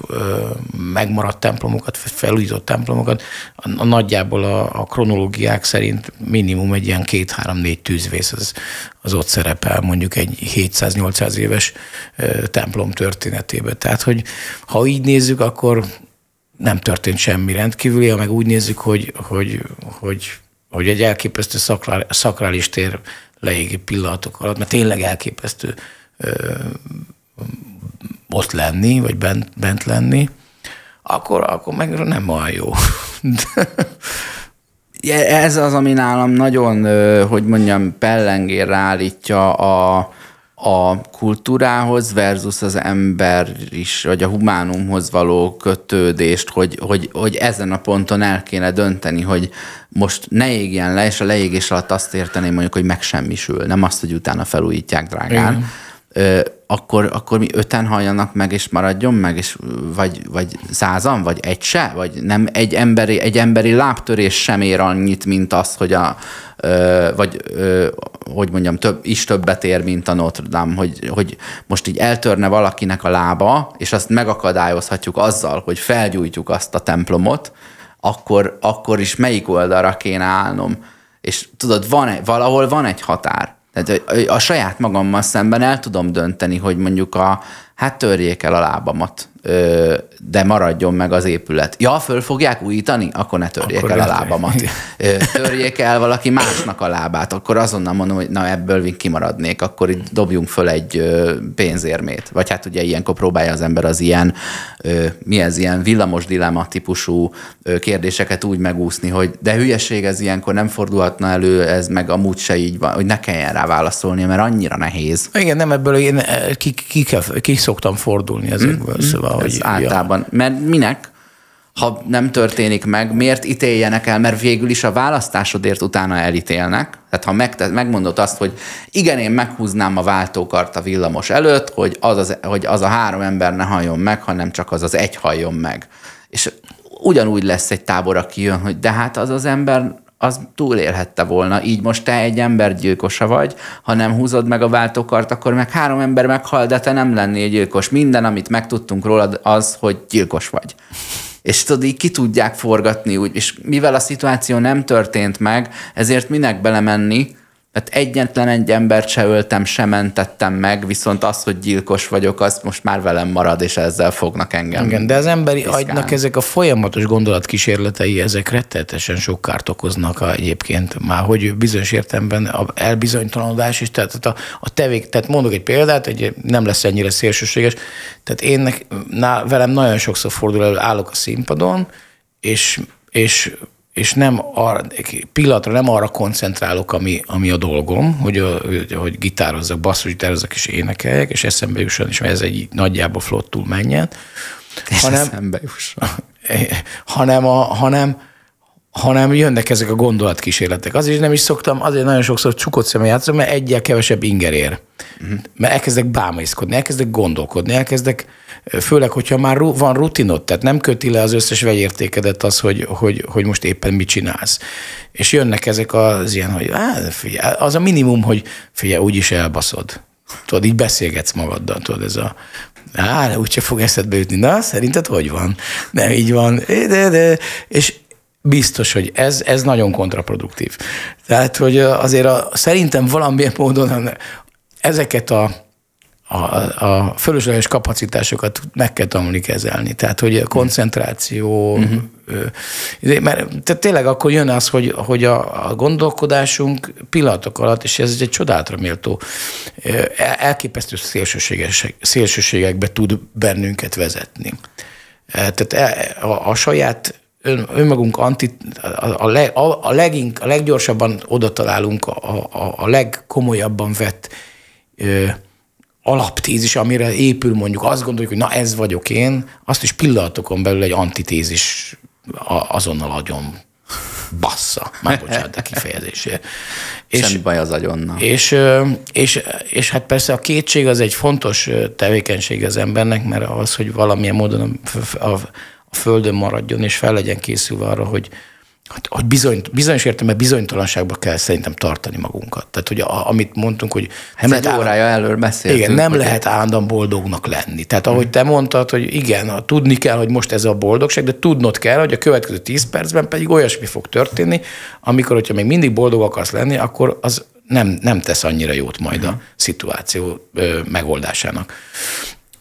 megmaradt templomokat, felújított templomokat, a, a nagyjából a, a kronológiák szerint minimum egy ilyen két-három-négy tűzvész az, az ott szerepel mondjuk egy 700-800 éves templom történetében. Tehát, hogy ha így nézzük, akkor nem történt semmi rendkívüli, ha meg úgy nézzük, hogy, hogy, hogy hogy egy elképesztő szakrál, szakrális tér leégi pillanatok alatt, mert tényleg elképesztő ö, ott lenni, vagy bent, bent lenni, akkor, akkor meg nem olyan jó. Ez az, ami nálam nagyon, hogy mondjam, pellengér állítja a, a kultúrához versus az ember is, vagy a humánumhoz való kötődést, hogy, hogy, hogy ezen a ponton el kéne dönteni, hogy most ne égjen le, és a leégés alatt azt érteném mondjuk, hogy megsemmisül, nem azt, hogy utána felújítják drágán. Igen akkor, akkor mi öten halljanak meg, és maradjon meg, és vagy, vagy százan, vagy egy se, vagy nem egy emberi, egy emberi lábtörés sem ér annyit, mint az, hogy a, vagy hogy mondjam, több, is többet ér, mint a Notre Dame, hogy, hogy most így eltörne valakinek a lába, és azt megakadályozhatjuk azzal, hogy felgyújtjuk azt a templomot, akkor, akkor is melyik oldalra kéne állnom. És tudod, van valahol van egy határ. Tehát a, a saját magammal szemben el tudom dönteni, hogy mondjuk a, hát törjék el a lábamat, de maradjon meg az épület. Ja, föl fogják újítani? Akkor ne törjék akkor el a lábamat. Törjék el valaki másnak a lábát, akkor azonnal mondom, hogy na ebből kimaradnék, akkor itt dobjunk föl egy pénzérmét. Vagy hát ugye ilyenkor próbálja az ember az ilyen, mi ez, ilyen villamos dilemma típusú kérdéseket úgy megúszni, hogy de hülyeség ez ilyenkor nem fordulhatna elő, ez meg amúgy se így van, hogy ne kelljen rá válaszolni, mert annyira nehéz. Igen, nem ebből én ki, ki, ki, ki szoktam fordulni ezekből, mm, szóval hogy, általában. Ja. Mert minek? ha nem történik meg, miért ítéljenek el, mert végül is a választásodért utána elítélnek. Tehát ha meg, megmondod azt, hogy igen, én meghúznám a váltókart a villamos előtt, hogy az, az, hogy az a három ember ne halljon meg, hanem csak az az egy halljon meg. És ugyanúgy lesz egy tábor, aki jön, hogy de hát az az ember az túlélhette volna. Így most te egy embergyilkosa vagy, ha nem húzod meg a váltókart, akkor meg három ember meghal, de te nem lennél gyilkos. Minden, amit megtudtunk rólad, az, hogy gyilkos vagy. És tudod, így ki tudják forgatni, úgy, és mivel a szituáció nem történt meg, ezért minek belemenni, tehát egyetlen egy embert se öltem, se mentettem meg, viszont az, hogy gyilkos vagyok, az most már velem marad, és ezzel fognak engem. Igen, de az emberi piszkálni. agynak ezek a folyamatos gondolatkísérletei, ezek rettetesen sok kárt okoznak a, egyébként már, hogy bizonyos értelemben a elbizonytalanodás is, tehát a, a tevék, tehát mondok egy példát, egy, nem lesz ennyire szélsőséges, tehát én ná, velem nagyon sokszor fordul elő, állok a színpadon, és, és és nem arra, pillanatra nem arra koncentrálok, ami, ami a dolgom, hogy, hogy, hogy gitározzak, basszusgitározzak és énekeljek, és eszembe jusson, és ez egy nagyjából flottul menjen. És hanem, eszembe jusson. hanem, a, hanem, hanem jönnek ezek a gondolatkísérletek. Azért nem is szoktam, azért nagyon sokszor csukott szemben játszom, mert egyel kevesebb inger ér. Uh-huh. Mert elkezdek bámészkodni, elkezdek gondolkodni, elkezdek, főleg, hogyha már van rutinod, tehát nem köti le az összes vegyértékedet az, hogy, hogy, hogy most éppen mit csinálsz. És jönnek ezek az ilyen, hogy á, figyelj, az a minimum, hogy figyelj, úgyis elbaszod. Tudod, így beszélgetsz magaddal, tudod, ez a Á, úgyse fog eszedbe jutni. Na, szerinted hogy van? Nem így van. De, de. És biztos, hogy ez, ez nagyon kontraproduktív. Tehát, hogy azért a, szerintem valamilyen módon ezeket a a, a fölösleges kapacitásokat meg kell tanulni kezelni. Tehát, hogy a koncentráció, uh-huh. mert tehát tényleg akkor jön az, hogy, hogy a, a gondolkodásunk pillanatok alatt, és ez egy csodálatra méltó, elképesztő szélsőségekbe tud bennünket vezetni. Tehát e, a, a saját ön, önmagunk anti, a, a, leg, a, a, legink, a leggyorsabban oda találunk a, a, a legkomolyabban vett ö, alaptézis, amire épül mondjuk, azt gondoljuk, hogy na ez vagyok én, azt is pillanatokon belül egy antitézis azonnal agyon bassza. Már bocsánat a kifejezésért. Semmi baj az agyonnal. És, és, és hát persze a kétség az egy fontos tevékenység az embernek, mert az, hogy valamilyen módon a, a, a földön maradjon, és fel legyen készülve arra, hogy, hogy, hogy bizony, bizonyos értelemben bizonytalanságba kell szerintem tartani magunkat. Tehát, hogy a, amit mondtunk, hogy nem lehet órája elől beszéltünk. Igen, nem lehet állandóan boldognak lenni. Tehát ahogy te mondtad, hogy igen, tudni kell, hogy most ez a boldogság, de tudnod kell, hogy a következő tíz percben pedig olyasmi fog történni, amikor, hogyha még mindig boldog akarsz lenni, akkor az nem, nem tesz annyira jót majd a szituáció ö, megoldásának.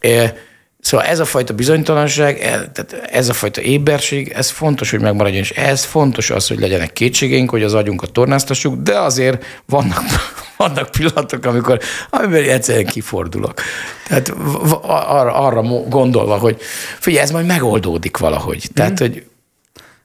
É, Szóval ez a fajta bizonytalanság, e, tehát ez a fajta éberség, ez fontos, hogy megmaradjon, és ez fontos az, hogy legyenek kétségeink, hogy az agyunkat tornáztassuk, de azért vannak, vannak pillanatok, amikor amiben egyszerűen kifordulok. Tehát arra, arra gondolva, hogy figyelj, ez majd megoldódik valahogy. Tehát, mm. hogy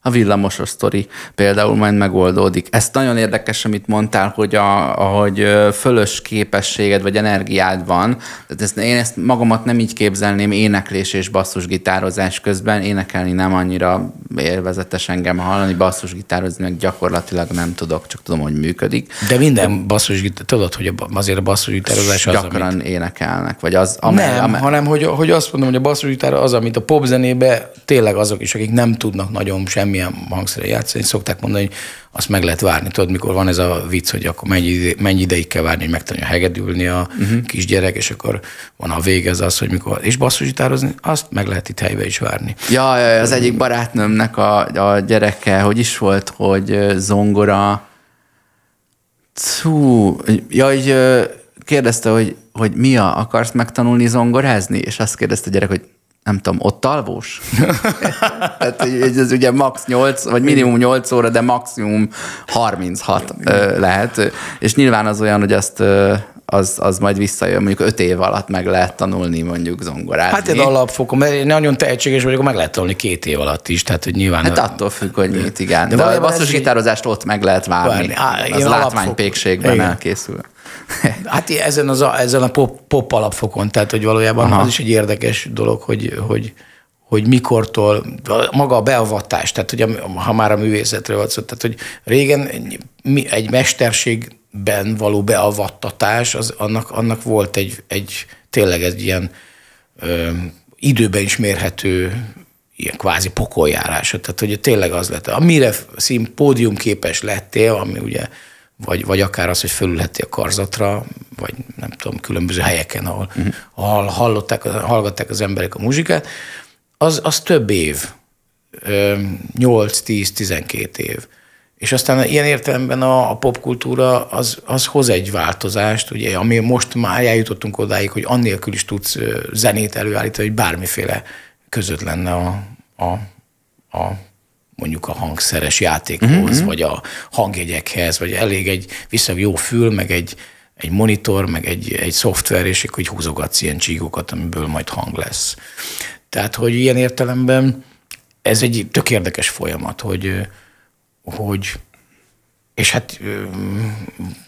a villamosos sztori például majd megoldódik. Ez nagyon érdekes, amit mondtál, hogy a, hogy fölös képességed vagy energiád van. Tehát ezt, én ezt magamat nem így képzelném éneklés és basszusgitározás közben. Énekelni nem annyira élvezetes engem hallani, basszusgitározni meg gyakorlatilag nem tudok, csak tudom, hogy működik. De minden basszusgitár, tudod, hogy azért a basszusgitározás az, Gyakran amit... énekelnek, vagy az... Amely, nem, amely... hanem hogy, hogy azt mondom, hogy a basszusgitár az, amit a popzenébe tényleg azok is, akik nem tudnak nagyon semmi semmilyen hangszere játszani, szokták mondani, hogy azt meg lehet várni. Tudod, mikor van ez a vicc, hogy akkor mennyi, ide, mennyi ideig kell várni, hogy megtanulja hegedülni a uh-huh. kisgyerek, és akkor van a vége az az, hogy mikor, és basszusgitározni, azt meg lehet itt helybe is várni. Ja, az egyik barátnőmnek a, a gyereke, hogy is volt, hogy zongora, Cú, ja, hogy kérdezte, hogy, hogy mi a, akarsz megtanulni zongorázni? És azt kérdezte a gyerek, hogy nem tudom, ott alvós? Tehát ez ugye max 8, vagy minimum 8 óra, de maximum 36 lehet. És nyilván az olyan, hogy azt az, az majd visszajön, mondjuk 5 év alatt meg lehet tanulni mondjuk zongorázni. Hát egy alapfokon, mert én nagyon tehetséges vagyok, meg lehet tanulni két év alatt is, tehát hogy nyilván... Hát attól függ, hogy mit, igen. De, de a basszusgitározást ott meg lehet várni. várni. Á, az látványpékségben elkészül. Hát ezen, az a, ezen a pop, pop alapfokon, tehát hogy valójában Aha. az is egy érdekes dolog, hogy, hogy, hogy mikortól, maga a beavatás, tehát hogy ha már a művészetről van szó, tehát hogy régen egy mesterségben való beavattatás, az, annak, annak volt egy, egy tényleg egy ilyen ö, időben is mérhető ilyen kvázi pokoljárása. Tehát, hogy tényleg az lett. Amire szín pódiumképes lettél, ami ugye vagy, vagy akár az, hogy fölülhettél a karzatra, vagy nem tudom, különböző helyeken, ahol uh-huh. hallották, hallgatták az emberek a muzsikát, az, az több év, 8-10-12 év. És aztán ilyen értelemben a, a popkultúra az, az hoz egy változást, ugye, ami most már eljutottunk odáig, hogy annélkül is tudsz zenét előállítani, hogy bármiféle között lenne a, a, a mondjuk a hangszeres játékhoz, uh-huh. vagy a hangjegyekhez, vagy elég egy viszonylag jó fül, meg egy, egy monitor, meg egy, egy szoftver, és hogy húzogatsz ilyen csíkokat, amiből majd hang lesz. Tehát, hogy ilyen értelemben ez egy tök érdekes folyamat, hogy, hogy és hát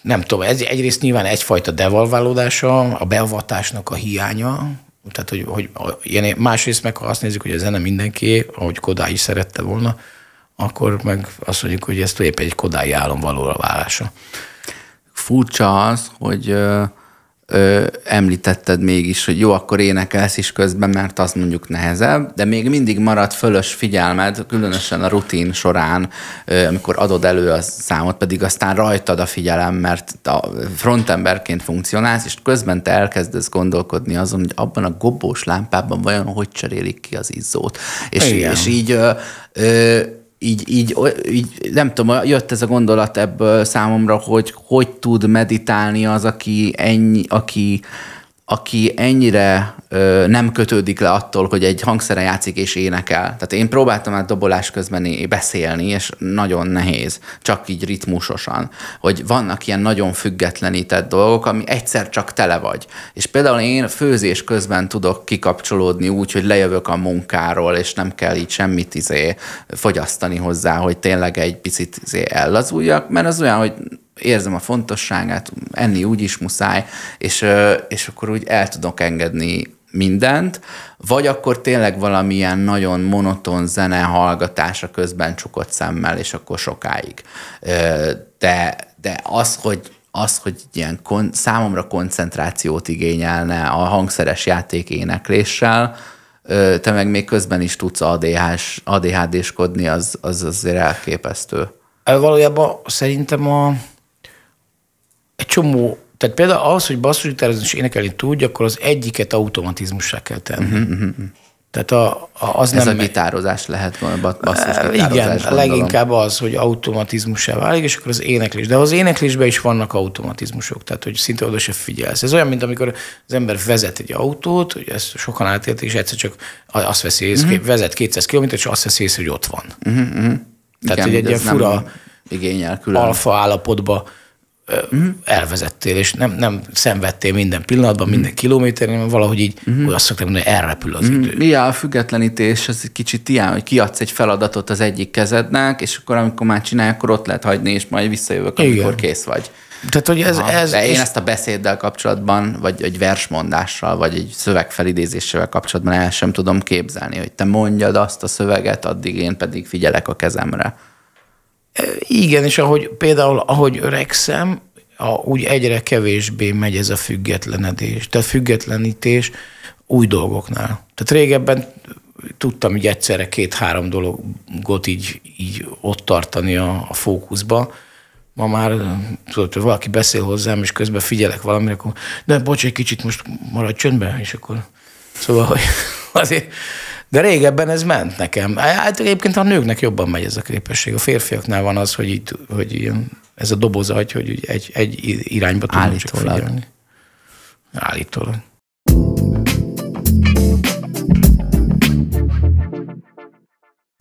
nem tudom, ez egyrészt nyilván egyfajta devalválódása, a beavatásnak a hiánya, tehát, hogy, hogy ilyen, másrészt meg, ha azt nézzük, hogy a zene mindenki, ahogy Kodály is szerette volna, akkor meg azt mondjuk, hogy ez épp egy kodái álom valóra válása. Furcsa az, hogy ö, ö, említetted mégis, hogy jó, akkor énekelsz is közben, mert az mondjuk nehezebb, de még mindig marad fölös figyelmed, különösen a rutin során, ö, amikor adod elő a számot, pedig aztán rajtad a figyelem, mert a frontemberként funkcionálsz, és közben te elkezdesz gondolkodni azon, hogy abban a gobós lámpában vajon hogy cserélik ki az izzót. És, és így ö, ö, így, így, így, nem tudom, jött ez a gondolat ebből számomra, hogy hogy tud meditálni az, aki ennyi, aki aki ennyire ö, nem kötődik le attól, hogy egy hangszeren játszik és énekel. Tehát én próbáltam már dobolás közben beszélni, és nagyon nehéz, csak így ritmusosan, hogy vannak ilyen nagyon függetlenített dolgok, ami egyszer csak tele vagy. És például én főzés közben tudok kikapcsolódni úgy, hogy lejövök a munkáról, és nem kell így semmit izé fogyasztani hozzá, hogy tényleg egy picit izé ellazuljak, mert az olyan, hogy érzem a fontosságát, enni úgy is muszáj, és, és akkor úgy el tudok engedni mindent, vagy akkor tényleg valamilyen nagyon monoton zene hallgatása közben csukott szemmel, és akkor sokáig. De, de az, hogy az, hogy ilyen kon, számomra koncentrációt igényelne a hangszeres játék énekléssel, te meg még közben is tudsz ADHD-skodni, az, az azért elképesztő. Valójában szerintem a, egy csomó, tehát például ahhoz, hogy basszusgitározni és énekelni tudj, akkor az egyiket automatizmussá kell tenni. Uh-huh, uh-huh. Tehát a, a, az Ez nem a gitározás lehet volna, basszus Igen, gondolom. leginkább az, hogy automatizmussá válik, és akkor az éneklés. De az éneklésben is vannak automatizmusok, tehát hogy szinte oda se figyelsz. Ez olyan, mint amikor az ember vezet egy autót, hogy ezt sokan átélték, és egyszer csak azt veszi észre, uh-huh. vezet 200 km, és azt veszi észre, hogy ott van. Uh-huh. Tehát, Igen, hogy egy ilyen fura igényel külön. alfa állapotba uh-huh. elvezettél, és nem, nem szenvedtél minden pillanatban, minden kilométeren, hanem valahogy így, uh-huh. azt szoktam mondani, hogy elrepül az uh-huh. idő. Mi a függetlenítés, ez egy kicsit ilyen, hogy kiadsz egy feladatot az egyik kezednek, és akkor amikor már csinálj, akkor ott lehet hagyni, és majd visszajövök, amikor Igen. kész vagy. Tehát, hogy ez, ez De én és... ezt a beszéddel kapcsolatban, vagy egy versmondással, vagy egy szövegfelidézésével kapcsolatban el sem tudom képzelni, hogy te mondjad azt a szöveget, addig én pedig figyelek a kezemre. Igen, és ahogy például, ahogy öregszem, a, úgy egyre kevésbé megy ez a függetlenedés, tehát függetlenítés új dolgoknál. Tehát régebben tudtam így egyszerre két-három dologot így, így ott tartani a, a fókuszba. Ma már tudod, hogy valaki beszél hozzám, és közben figyelek valamire, akkor de bocs, egy kicsit most maradj csöndben, és akkor szóval, hogy azért de régebben ez ment nekem. Hát egyébként a nőknek jobban megy ez a képesség. A férfiaknál van az, hogy, itt, hogy ilyen, ez a dobozagy, hogy egy, egy irányba tudunk csak figyelni. Állítólag.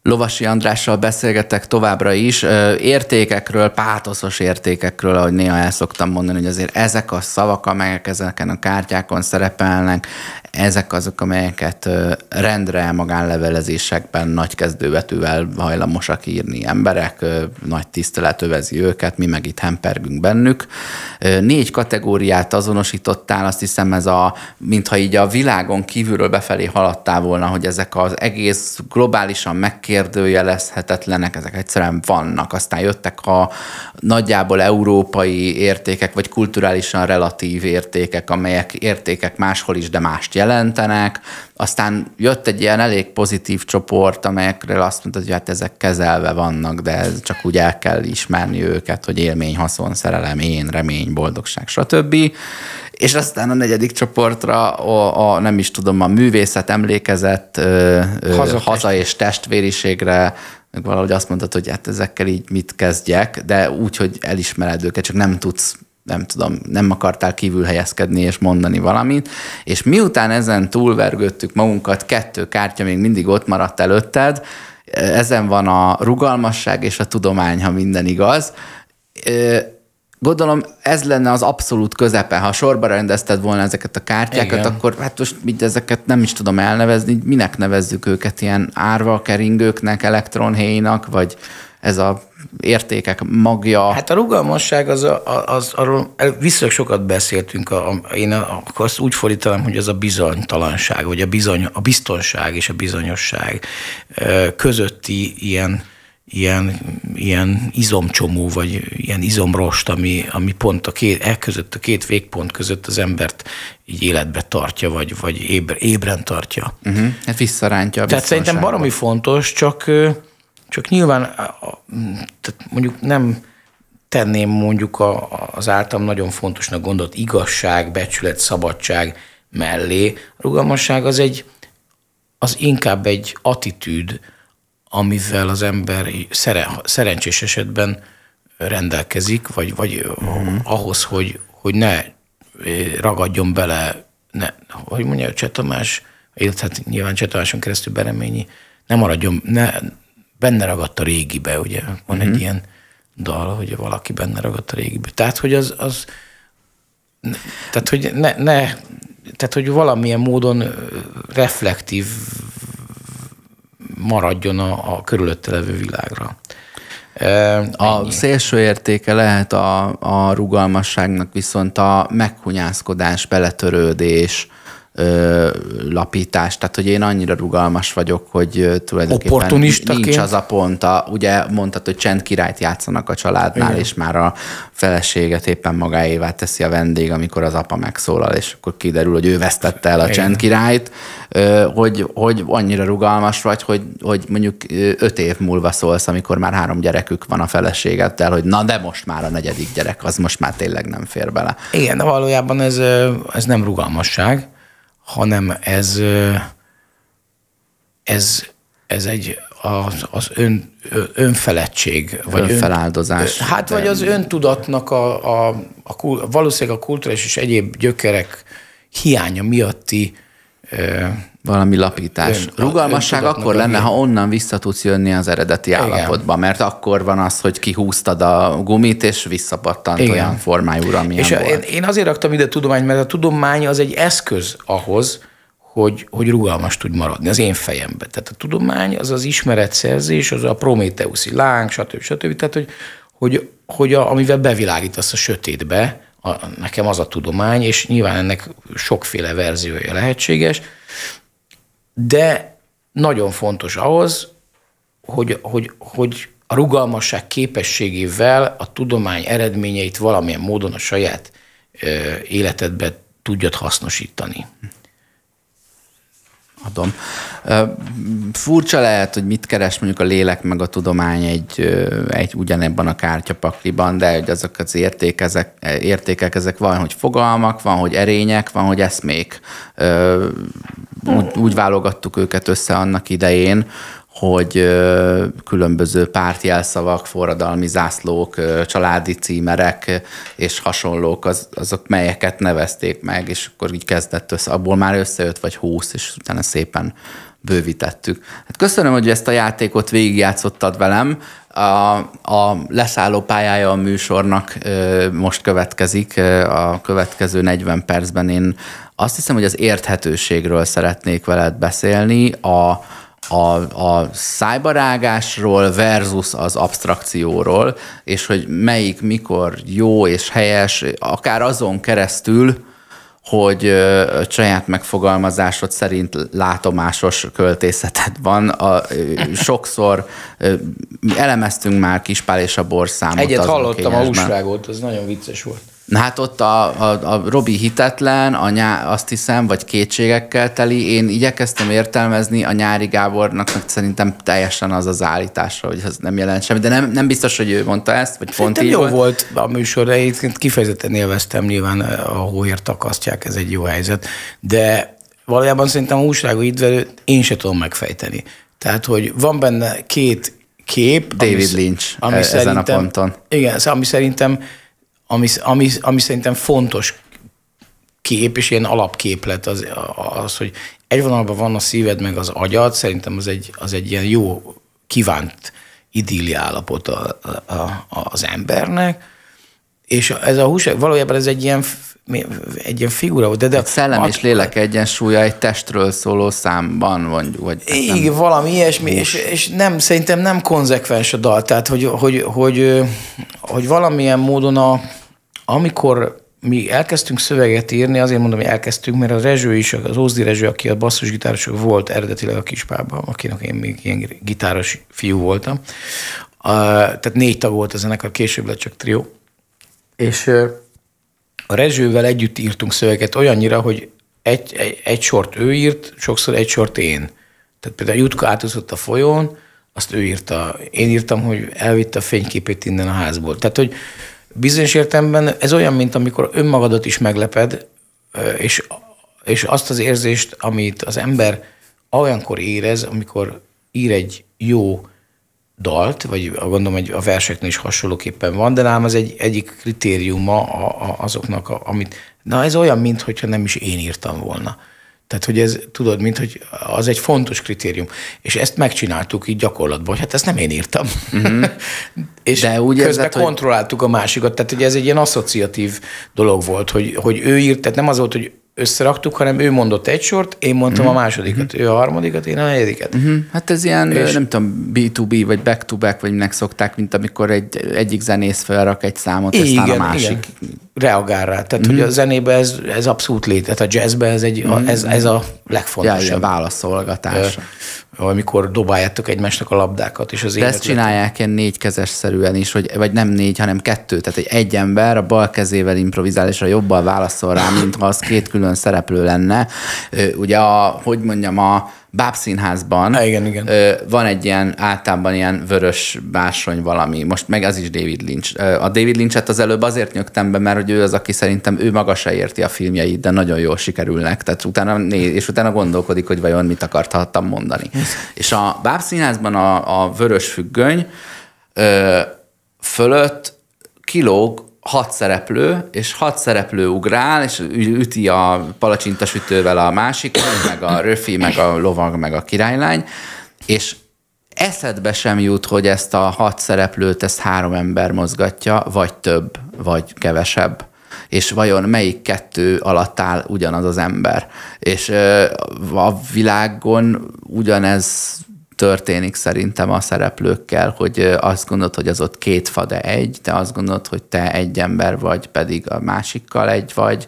Lovasi Andrással beszélgetek továbbra is. Értékekről, pátoszos értékekről, ahogy néha el szoktam mondani, hogy azért ezek a szavak, amelyek ezeken a kártyákon szerepelnek, ezek azok, amelyeket rendre magánlevelezésekben nagy kezdővetűvel hajlamosak írni emberek, nagy tisztelet övezi őket, mi meg itt hempergünk bennük. Négy kategóriát azonosítottál, azt hiszem ez a, mintha így a világon kívülről befelé haladtál volna, hogy ezek az egész globálisan megkérdőjelezhetetlenek, ezek egyszerűen vannak. Aztán jöttek a nagyjából európai értékek, vagy kulturálisan relatív értékek, amelyek értékek máshol is, de mást jelent jelentenek, aztán jött egy ilyen elég pozitív csoport, amelyekről azt mondta, hogy hát ezek kezelve vannak, de ez csak úgy el kell ismerni őket, hogy élmény, haszon, szerelem, én, remény, boldogság, stb. És aztán a negyedik csoportra a, a nem is tudom, a művészet emlékezett haza, haza és testvériségre, meg valahogy azt mondtad, hogy hát ezekkel így mit kezdjek, de úgy, hogy elismered őket, csak nem tudsz nem tudom, nem akartál kívül helyezkedni és mondani valamit, és miután ezen túlvergődtük magunkat, kettő kártya még mindig ott maradt előtted, ezen van a rugalmasság és a tudomány, ha minden igaz. Gondolom ez lenne az abszolút közepe. Ha sorba rendezted volna ezeket a kártyákat, Igen. akkor hát most mit ezeket nem is tudom elnevezni, minek nevezzük őket ilyen árva keringőknek, elektronhéjnak, vagy ez a értékek magja. Hát a rugalmasság, az, az arról viszonylag sokat beszéltünk, a, a, én akkor azt úgy fordítanám, hogy az a bizonytalanság, vagy a, bizony, a biztonság és a bizonyosság közötti ilyen, ilyen, ilyen izomcsomó, vagy ilyen izomrost, ami, ami pont a két, e között, a két végpont között az embert így életbe tartja, vagy, vagy ébre, ébren tartja. Uh-huh. Hát visszarántja a Tehát szerintem baromi fontos, csak csak nyilván tehát mondjuk nem tenném mondjuk a, az általam nagyon fontosnak gondolt igazság, becsület, szabadság mellé. A rugalmasság az egy, az inkább egy attitűd, amivel az ember szere, szerencsés esetben rendelkezik, vagy, vagy uh-huh. ahhoz, hogy, hogy ne ragadjon bele ne, hogy mondja, Cseh Tamás, illetve hát nyilván Cseh Tamáson keresztül Bereményi, nem maradjon, ne, benne ragadt a régibe, ugye, van uh-huh. egy mhm. ilyen dal, hogy valaki benne ragadt a régibe. Tehát, hogy az, az tehát, hogy ne, ne, tehát, hogy valamilyen módon reflektív maradjon a, a körülötte levő világra. A Ennyi. szélső értéke lehet a, a rugalmasságnak viszont a meghunyászkodás, beletörődés, ö, lapítás, tehát hogy én annyira rugalmas vagyok, hogy tulajdonképpen nincs az a pont, a, ugye mondtad, hogy csend királyt játszanak a családnál, Igen. és már a feleséget éppen magáévá teszi a vendég, amikor az apa megszólal, és akkor kiderül, hogy ő vesztette el a csend királyt, hogy, hogy annyira rugalmas vagy, hogy, hogy mondjuk öt év múlva szólsz, amikor már három gyerekük van a feleségeddel, hogy na de most már a negyedik gyerek, az most már tényleg nem fér bele. Igen, de valójában ez, ez nem rugalmasság, hanem ez, ez, ez egy az, az ön, önfeledtség. Vagy Önfeláldozás. Ön, hát vagy az öntudatnak a, a, a, valószínűleg a kulturális és egyéb gyökerek hiánya miatti valami lapítás. Ön, Rugalmasság akkor lenne, ha onnan vissza tudsz jönni az eredeti Igen. állapotba, mert akkor van az, hogy kihúztad a gumit, és visszapattant Igen. olyan formájúra, amilyen és volt. Én, én azért raktam ide a tudományt, mert a tudomány az egy eszköz ahhoz, hogy, hogy rugalmas tud maradni az én fejemben. Tehát a tudomány az az ismeretszerzés, az a prométeuszi láng, stb. stb. Tehát, hogy, hogy, hogy a, amivel bevilágítasz a sötétbe, a, nekem az a tudomány, és nyilván ennek sokféle verziója lehetséges, de nagyon fontos ahhoz, hogy, hogy, hogy a rugalmasság képességével a tudomány eredményeit valamilyen módon a saját életedbe tudjad hasznosítani adom. Furcsa lehet, hogy mit keres mondjuk a lélek meg a tudomány egy, egy ugyanebben a kártyapakliban, de hogy azok az érték, ezek, értékek, ezek van, hogy fogalmak, van, hogy erények, van, hogy eszmék. Úgy, úgy válogattuk őket össze annak idején, hogy különböző pártjelszavak, forradalmi zászlók, családi címerek és hasonlók, az, azok melyeket nevezték meg, és akkor így kezdett össze. Abból már összejött vagy húsz, és utána szépen bővítettük. Hát köszönöm, hogy ezt a játékot végigjátszottad velem. A, a leszálló pályája a műsornak most következik. A következő 40 percben én azt hiszem, hogy az érthetőségről szeretnék veled beszélni, a, a, a szájbarágásról versus az abstrakcióról, és hogy melyik mikor jó és helyes, akár azon keresztül, hogy ö, saját megfogalmazásod szerint látomásos költészeted van. A, ö, sokszor ö, elemeztünk már Kispál és a borszámot. Egyet hallottam, a újságot, az nagyon vicces volt. Na hát ott a, a, a Robi hitetlen, a nyá, azt hiszem, vagy kétségekkel teli. Én igyekeztem értelmezni, a Nyári Gábornak szerintem teljesen az az állítása, hogy az nem jelent semmi, de nem, nem biztos, hogy ő mondta ezt, vagy pont így jó volt. volt a műsor, de én kifejezetten élveztem, nyilván a hóért takasztják, ez egy jó helyzet, de valójában szerintem a újságú idvelő én se tudom megfejteni. Tehát, hogy van benne két kép. David ami, Lynch ami e- ezen a ponton. Igen, ami szerintem ami, ami, ami szerintem fontos kép, és ilyen alapképlet az, az, hogy egy vonalban van a szíved meg az agyad, szerintem az egy, az egy ilyen jó, kívánt idilli állapot a, a, a, az embernek, és ez a hús, valójában ez egy ilyen, egy ilyen figura volt. De, de egy szellem és lélek egyensúlya egy testről szóló számban, vagy... vagy igen, nem, valami ilyesmi, és, és, nem, szerintem nem konzekvens a dal, tehát hogy, hogy, hogy, hogy valamilyen módon a, amikor mi elkezdtünk szöveget írni, azért mondom, hogy elkezdtünk, mert a Rezső is, az Ózdi Rezső, aki a basszusgitáros volt eredetileg a Kispában, akinek én még ilyen gitáros fiú voltam. tehát négy tag volt a zenekar, később lett csak trió. És a Rezsővel együtt írtunk szöveget olyannyira, hogy egy, egy, egy sort ő írt, sokszor egy sort én. Tehát például Jutka átúszott a folyón, azt ő írta. Én írtam, hogy elvitte a fényképét innen a házból. Tehát, hogy bizonyos értelemben ez olyan, mint amikor önmagadat is megleped, és, és azt az érzést, amit az ember olyankor érez, amikor ír egy jó dalt, vagy gondolom, hogy a verseknél is hasonlóképpen van, de nálam az egy, egyik kritériuma a, a, azoknak, a, amit, na ez olyan, mintha nem is én írtam volna. Tehát, hogy ez, tudod, mint hogy az egy fontos kritérium. És ezt megcsináltuk így gyakorlatban, hogy hát ezt nem én írtam. Uh-huh. és De úgy közben érzed, kontrolláltuk hogy... a másikat. Tehát, hogy ez egy ilyen asszociatív dolog volt, hogy, hogy ő írt, tehát nem az volt, hogy összeraktuk, hanem ő mondott egy sort, én mondtam uh-huh. a másodikat, uh-huh. ő a harmadikat, én a negyediket. Uh-huh. Hát ez ilyen, és... nem tudom, B2B, vagy back-to-back, vagy minek szokták, mint amikor egy, egyik zenész felrak egy számot, igen, aztán a másik. Igen. Reagál rá. Tehát, uh-huh. hogy a zenébe ez, ez abszolút lét, tehát a jazzbe ez, egy, uh-huh. ez, ez a legfontosabb. Ja, válaszolgatás amikor dobáljátok egymásnak a labdákat. És az De ezt csinálják ilyen négykezes szerűen is, hogy, vagy nem négy, hanem kettő. Tehát egy, egy ember a bal kezével improvizál, és a jobbal válaszol rá, mint ha az két külön szereplő lenne. Ugye a, hogy mondjam, a bábszínházban Há, igen, igen. van egy ilyen általában ilyen vörös básony valami, most meg az is David Lynch. A David Lynchet az előbb azért nyögtem be, mert hogy ő az, aki szerintem ő maga se érti a filmjeit, de nagyon jól sikerülnek, tehát utána néz, és utána gondolkodik, hogy vajon mit akarthattam mondani. és a bábszínházban a, a vörös függöny ö, fölött kilóg hat szereplő, és hat szereplő ugrál, és üti a palacsintasütővel a másik, meg a röfi, meg a lovag, meg a királylány, és eszedbe sem jut, hogy ezt a hat szereplőt, ezt három ember mozgatja, vagy több, vagy kevesebb és vajon melyik kettő alatt áll ugyanaz az ember. És a világon ugyanez történik szerintem a szereplőkkel, hogy azt gondolod, hogy az ott két fa, de egy, te azt gondolod, hogy te egy ember vagy, pedig a másikkal egy vagy.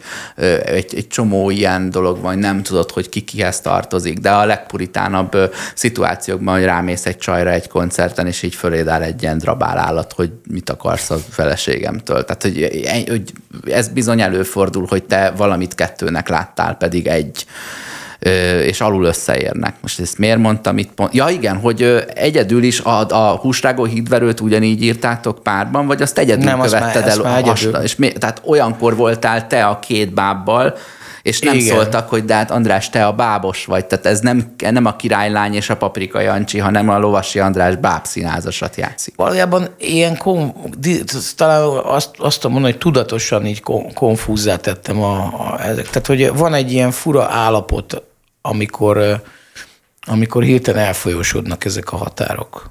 Egy, egy csomó ilyen dolog van, nem tudod, hogy ki kihez tartozik, de a legpuritánabb szituációkban, hogy rámész egy csajra egy koncerten, és így föléd áll egy ilyen drabál állat, hogy mit akarsz a feleségemtől. Tehát, hogy, hogy ez bizony előfordul, hogy te valamit kettőnek láttál, pedig egy és alul összeérnek. Most ezt miért mondtam itt pont? Ja igen, hogy egyedül is a, a húsrágó hídverőt ugyanígy írtátok párban, vagy azt egyedül Nem, követted azt már, el? Azt már és mi, tehát olyankor voltál te a két bábbal, és nem Igen. szóltak, hogy de hát András, te a bábos vagy, tehát ez nem, nem a királylány és a paprika Jancsi, hanem a lovasi András bábszínázasat játszik. Valójában ilyen, kom, talán azt, azt tudom mondani, hogy tudatosan így konfúzzá tettem a, a, ezek. Tehát, hogy van egy ilyen fura állapot amikor, amikor hirtelen elfolyósodnak ezek a határok.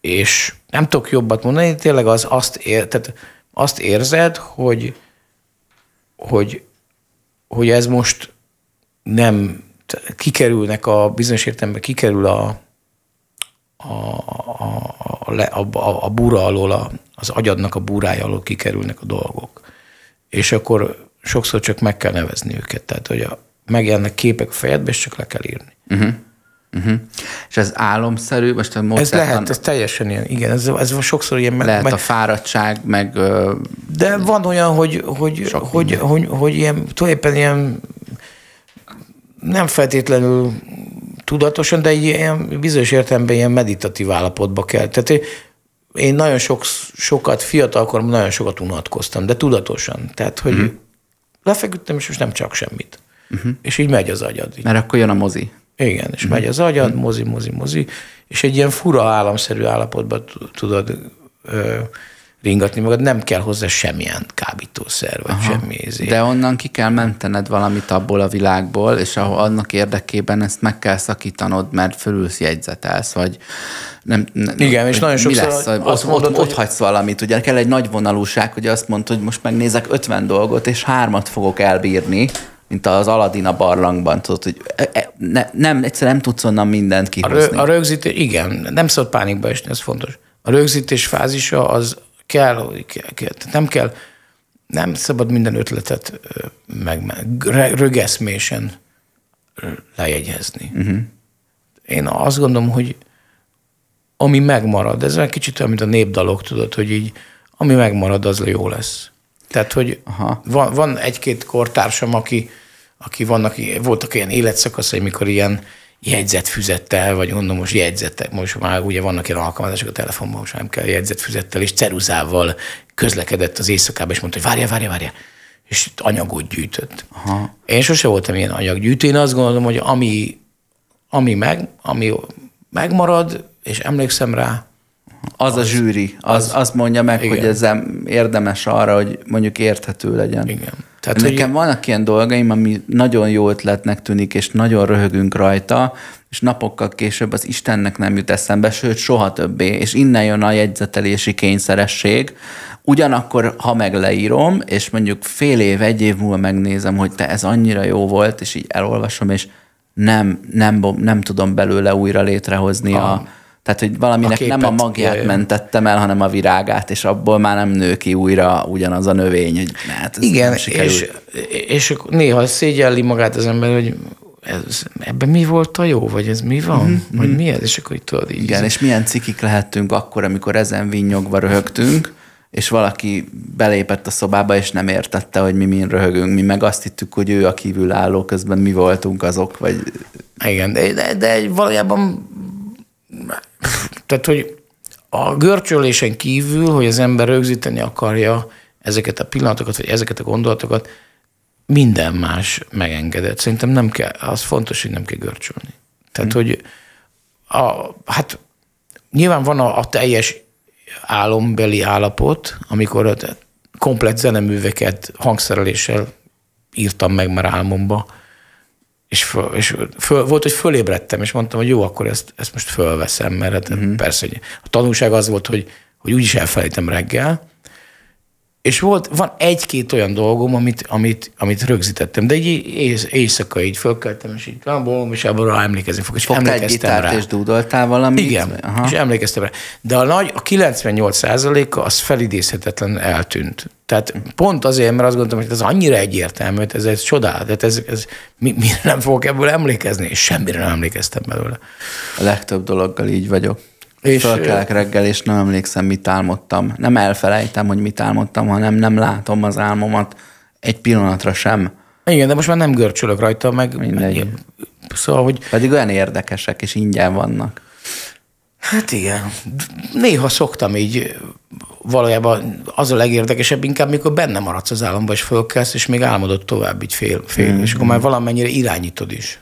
És nem tudok jobbat mondani, tényleg az azt, ér, tehát azt érzed, hogy, hogy, hogy ez most nem kikerülnek a bizonyos értelemben kikerül a, a, a, a, a, a búra alól, a, az agyadnak a búrája alól kikerülnek a dolgok. És akkor sokszor csak meg kell nevezni őket. Tehát, hogy a, megjelennek képek a fejedbe, és csak le kell írni. Uh-huh. Uh-huh. És ez álomszerű, most a Ez lehet, ez teljesen ilyen, igen, ez, ez sokszor ilyen. Meg, lehet meg, a fáradtság, meg... De van olyan, hogy, hogy, hogy, hogy, hogy, hogy ilyen, tulajdonképpen ilyen nem feltétlenül tudatosan, de ilyen bizonyos értelemben ilyen meditatív állapotba kell. Tehát én nagyon sok, sokat, fiatalkoromban nagyon sokat unatkoztam, de tudatosan. Tehát, hogy uh-huh lefeküdtem, és most nem csak semmit. Uh-huh. És így megy az agyad. Így. Mert akkor jön a mozi. Igen, és uh-huh. megy az agyad, uh-huh. mozi, mozi, mozi, és egy ilyen fura államszerű állapotban tudod ö, ringatni magad, nem kell hozzá semmilyen kábítószer, vagy Aha. semmi ezért. De onnan ki kell mentened valamit abból a világból, és ahol annak érdekében ezt meg kell szakítanod, mert fölülsz jegyzetelsz, vagy nem, nem Igen, és nagyon sokszor lesz, azt ott, mondod, ott, hogy... ott hagysz valamit, ugye kell egy nagy vonalúság, hogy azt mondod, hogy most megnézek 50 dolgot, és hármat fogok elbírni, mint az Aladin a barlangban, tudod, hogy e, e, ne, nem, egyszerűen nem tudsz onnan mindent kihozni. A, rö, a rögzítés, igen, nem szabad pánikba esni, ez fontos. A rögzítés fázisa az kell, hogy kell, kell. nem kell, nem szabad minden ötletet meg, rögeszmésen lejegyezni. Uh-huh. Én azt gondolom, hogy ami megmarad, ez egy kicsit olyan, mint a népdalok, tudod, hogy így, ami megmarad, az jó lesz. Tehát, hogy Aha. van, van egy-két kortársam, aki, aki vannak, voltak ilyen életszakaszai, mikor ilyen jegyzetfüzettel, vagy mondom most jegyzetek, most már ugye vannak ilyen alkalmazások a telefonban, most nem kell jegyzetfüzettel, és ceruzával közlekedett az éjszakában, és mondta, hogy várja, várja, várja, és anyagot gyűjtött. Aha. Én sose voltam ilyen anyaggyűjtő, én azt gondolom, hogy ami, ami meg, ami megmarad, és emlékszem rá, Az, az a zsűri, az, az, azt mondja meg, Igen. hogy ez érdemes arra, hogy mondjuk érthető legyen. Igen. Tehát, Nekem hogy... vannak ilyen dolgaim, ami nagyon jó ötletnek tűnik, és nagyon röhögünk rajta, és napokkal később az Istennek nem jut eszembe, sőt, soha többé, és innen jön a jegyzetelési kényszeresség. Ugyanakkor, ha meg leírom, és mondjuk fél év, egy év múlva megnézem, hogy te ez annyira jó volt, és így elolvasom, és nem, nem, nem tudom belőle újra létrehozni a, a tehát, hogy valaminek a képet, nem a magját jaj, mentettem el, hanem a virágát, és abból már nem nő ki újra ugyanaz a növény, hogy hát ez Igen, és, és néha szégyelli magát az ember, hogy ez, ebben mi volt a jó, vagy ez mi van, mm-hmm. vagy mi ez, és akkor itt tudod így. Igen, és milyen cikik lehettünk akkor, amikor ezen vinnyogva röhögtünk, és valaki belépett a szobába, és nem értette, hogy mi min röhögünk. Mi meg azt hittük, hogy ő a kívülálló, közben mi voltunk azok, vagy... Igen, de, de, de valójában tehát, hogy a görcsölésen kívül, hogy az ember rögzíteni akarja ezeket a pillanatokat, vagy ezeket a gondolatokat, minden más megengedett. Szerintem nem kell, az fontos, hogy nem kell görcsölni. Tehát, hmm. hogy a, hát nyilván van a, a teljes álombeli állapot, amikor a komplet zeneműveket hangszereléssel írtam meg már álmomba, és, föl, és föl, volt, hogy fölébredtem, és mondtam, hogy jó, akkor ezt, ezt most fölveszem, mert uh-huh. persze, hogy a tanulság az volt, hogy, hogy úgyis elfelejtem reggel, és volt, van egy-két olyan dolgom, amit, amit, amit rögzítettem, de így éjsz, éjszaka így fölkeltem, és így van, és ebből rá emlékezni fog. És Fogtál egy gitárt, rá. és dúdoltál valamit? Igen, Aha. és emlékeztem rá. De a nagy, a 98 a az felidézhetetlen eltűnt. Tehát pont azért, mert azt gondoltam, hogy ez annyira egyértelmű, hogy ez egy csodál, tehát ez, ez mi, mi nem fogok ebből emlékezni, és semmire nem emlékeztem belőle. A legtöbb dologgal így vagyok. És Fölkelek reggel, és nem emlékszem, mit álmodtam. Nem elfelejtem, hogy mit álmodtam, hanem nem látom az álmomat egy pillanatra sem. Igen, de most már nem görcsölök rajta, meg Mindegy. Szóval, hogy... Pedig olyan érdekesek, és ingyen vannak. Hát igen. Néha szoktam így valójában az a legérdekesebb inkább, mikor benne maradsz az álomba, és fölkelsz, és még álmodod tovább így fél, fél mm-hmm. és akkor már valamennyire irányítod is.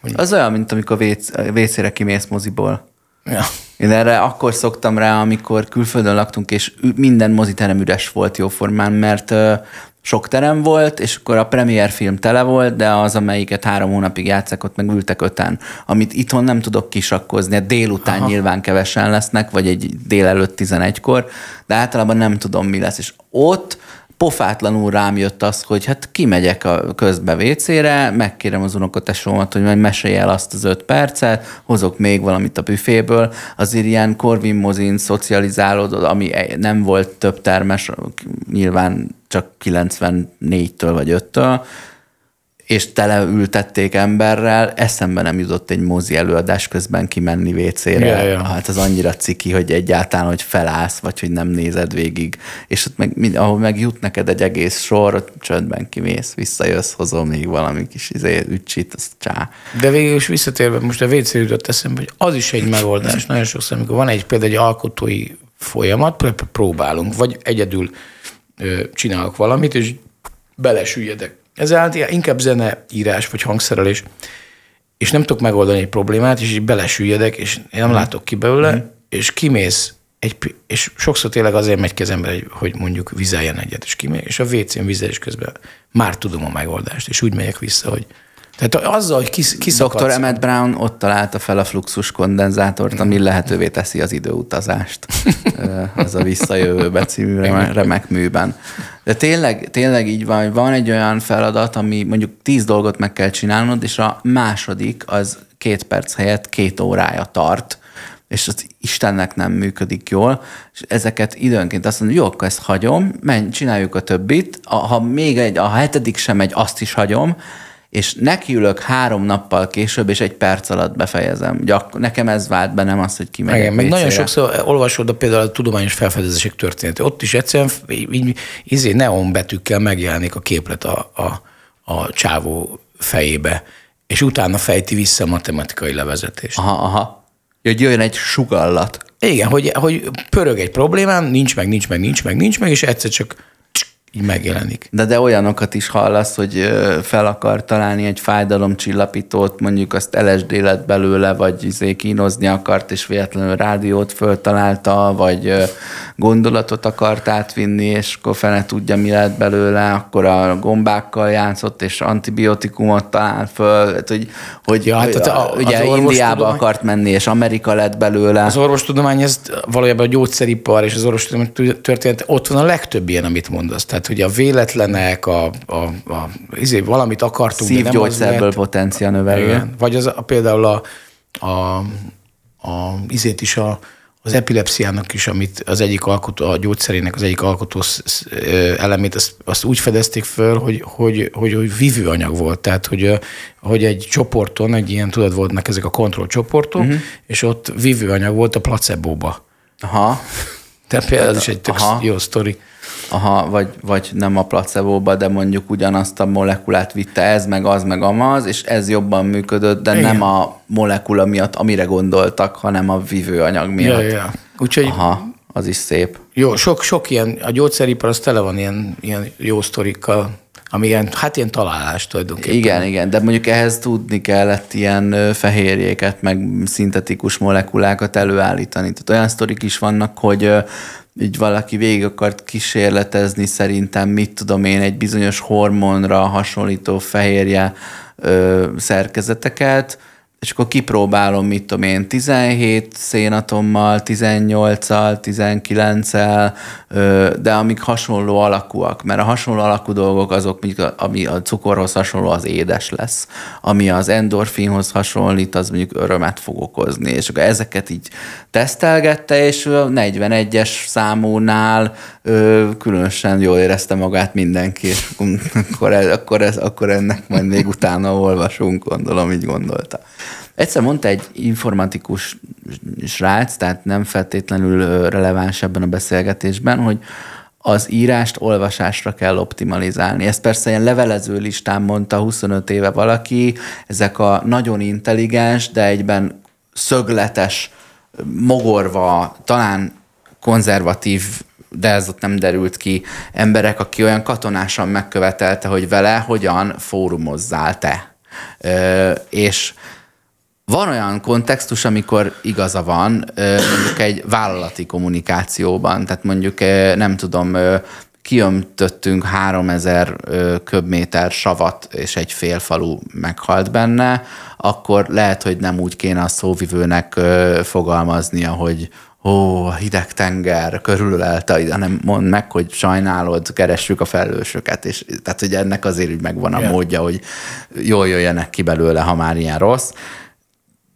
Hogy... Az olyan, mint amikor vécére kimész moziból. Ja. Én erre akkor szoktam rá, amikor külföldön laktunk, és minden moziterem üres volt jóformán, mert sok terem volt, és akkor a premier film tele volt, de az, amelyiket három hónapig játszák, ott meg ültek öten. Amit itthon nem tudok kisakkozni, délután Aha. nyilván kevesen lesznek, vagy egy délelőtt 11-kor, de általában nem tudom, mi lesz. És ott pofátlanul rám jött az, hogy hát kimegyek a közbe WC-re, megkérem az unokatesómat, hogy majd mesélj el azt az öt percet, hozok még valamit a büféből, azért ilyen Corvin Mozin szocializálódott, ami nem volt több termes, nyilván csak 94-től vagy 5-től, és teleültették emberrel, eszembe nem jutott egy mozi előadás közben kimenni WC-re. Ja, ja. Hát az annyira ciki, hogy egyáltalán, hogy felállsz, vagy hogy nem nézed végig. És ott meg, ahol meg jut neked egy egész sor, ott csöndben kimész, visszajössz, hozol még valami kis izé, ücsit, az csá. De végül is visszatérve, most a WC jutott eszembe, hogy az is egy megoldás. Nagyon sokszor, amikor van egy például egy alkotói folyamat, próbálunk, vagy egyedül csinálok valamit, és belesüljedek Ezáltal inkább zeneírás vagy hangszerelés, és nem tudok megoldani egy problémát, és így belesüljedek, és én nem mm. látok ki belőle, mm. és kimész, egy, és sokszor tényleg azért megy kezembe, hogy mondjuk vizeljen egyet, és kimész, és a WC-n vizelés közben már tudom a megoldást, és úgy megyek vissza, hogy tehát azzal, hogy kis, kiszakadsz... Dr. Emmett Brown ott találta fel a fluxus kondenzátort, ami lehetővé teszi az időutazást. az a Visszajövőbe című remek műben. De tényleg, tényleg így van, hogy van egy olyan feladat, ami mondjuk tíz dolgot meg kell csinálnod, és a második az két perc helyett két órája tart, és az Istennek nem működik jól, és ezeket időnként azt mondom, jó, akkor ezt hagyom, menj, csináljuk a többit, ha még egy, a hetedik sem megy, azt is hagyom, és nekiülök három nappal később, és egy perc alatt befejezem. Gyak, nekem ez vált be, nem az, hogy kimegyek Igen, meg nagyon sokszor olvasod a például a tudományos felfedezések történetét. Ott is egyszerűen így, izé neon betűkkel megjelenik a képlet a, a, a csávó fejébe, és utána fejti vissza a matematikai levezetést. Aha, aha. Hogy jöjjön egy sugallat. Igen, hogy, hogy pörög egy problémám, nincs meg, nincs meg, nincs meg, nincs meg, és egyszer csak így megjelenik. De, de olyanokat is hallasz, hogy fel akar találni egy fájdalomcsillapítót, mondjuk azt LSD lett belőle, vagy izé kínozni akart, és véletlenül rádiót föltalálta, vagy gondolatot akart átvinni, és akkor fene tudja, mi lett belőle, akkor a gombákkal játszott, és antibiotikumot talál föl, hát, hogy, hogy Ja, hát a- az ugye orvostudomány- Indiába akart menni, és Amerika lett belőle. Az orvostudomány, ez valójában a gyógyszeripar és az orvostudomány történet, ott van a legtöbb ilyen, amit mondasz. Tehát, hogy a véletlenek, a, a, a izé, valamit akartunk, Szívgyógyszerből lett. potencia növelő. Igen. Vagy az, a, például a, a, a izét is a, az epilepsziának is, amit az egyik alkotó, a gyógyszerének az egyik alkotó elemét, azt, azt úgy fedezték föl, hogy, hogy, hogy, hogy vívőanyag volt. Tehát, hogy, hogy egy csoporton, egy ilyen, tudod, voltak ezek a kontrollcsoportok, uh-huh. és ott vívőanyag volt a placebóba. Aha. Tehát például ez is egy tök Aha. jó sztori. Aha, vagy, vagy nem a placebóba, de mondjuk ugyanazt a molekulát vitte ez, meg az, meg amaz, és ez jobban működött, de Igen. nem a molekula miatt, amire gondoltak, hanem a vívőanyag miatt. Ja, ja. Úgyhogy Aha, az is szép. jó, sok, sok ilyen, a gyógyszeripar az tele van ilyen, ilyen jó sztorikkal, ami ilyen, hát ilyen találás tulajdonképpen. Igen, igen, de mondjuk ehhez tudni kellett ilyen fehérjéket, meg szintetikus molekulákat előállítani. Tehát olyan sztorik is vannak, hogy így valaki végig akart kísérletezni szerintem, mit tudom én, egy bizonyos hormonra hasonlító fehérje ö, szerkezeteket, és akkor kipróbálom, mit tudom én, 17 szénatommal, 18-al, 19-el, ö, de amik hasonló alakúak, mert a hasonló alakú dolgok azok, mondjuk ami a cukorhoz hasonló, az édes lesz. Ami az endorfinhoz hasonlít, az mondjuk örömet fog okozni. És akkor ezeket így tesztelgette, és a 41-es számúnál különösen jól érezte magát mindenki, és akkor, ez, akkor, ez, akkor ennek majd még utána olvasunk, gondolom, így gondolta. Egyszer mondta egy informatikus srác, tehát nem feltétlenül releváns ebben a beszélgetésben, hogy az írást olvasásra kell optimalizálni. Ezt persze ilyen levelező listán mondta 25 éve valaki, ezek a nagyon intelligens, de egyben szögletes, mogorva, talán konzervatív, de ez ott nem derült ki, emberek, aki olyan katonásan megkövetelte, hogy vele hogyan fórumozzál te. Ö, és van olyan kontextus, amikor igaza van, mondjuk egy vállalati kommunikációban, tehát mondjuk nem tudom, kiömtöttünk 3000 ö, köbméter savat, és egy fél falu meghalt benne, akkor lehet, hogy nem úgy kéne a szóvivőnek fogalmaznia, hogy ó, a hideg tenger körülölelte, hanem mondd meg, hogy sajnálod, keressük a felelősöket, és tehát, hogy ennek azért úgy megvan a módja, hogy jól jöjjenek ki belőle, ha már ilyen rossz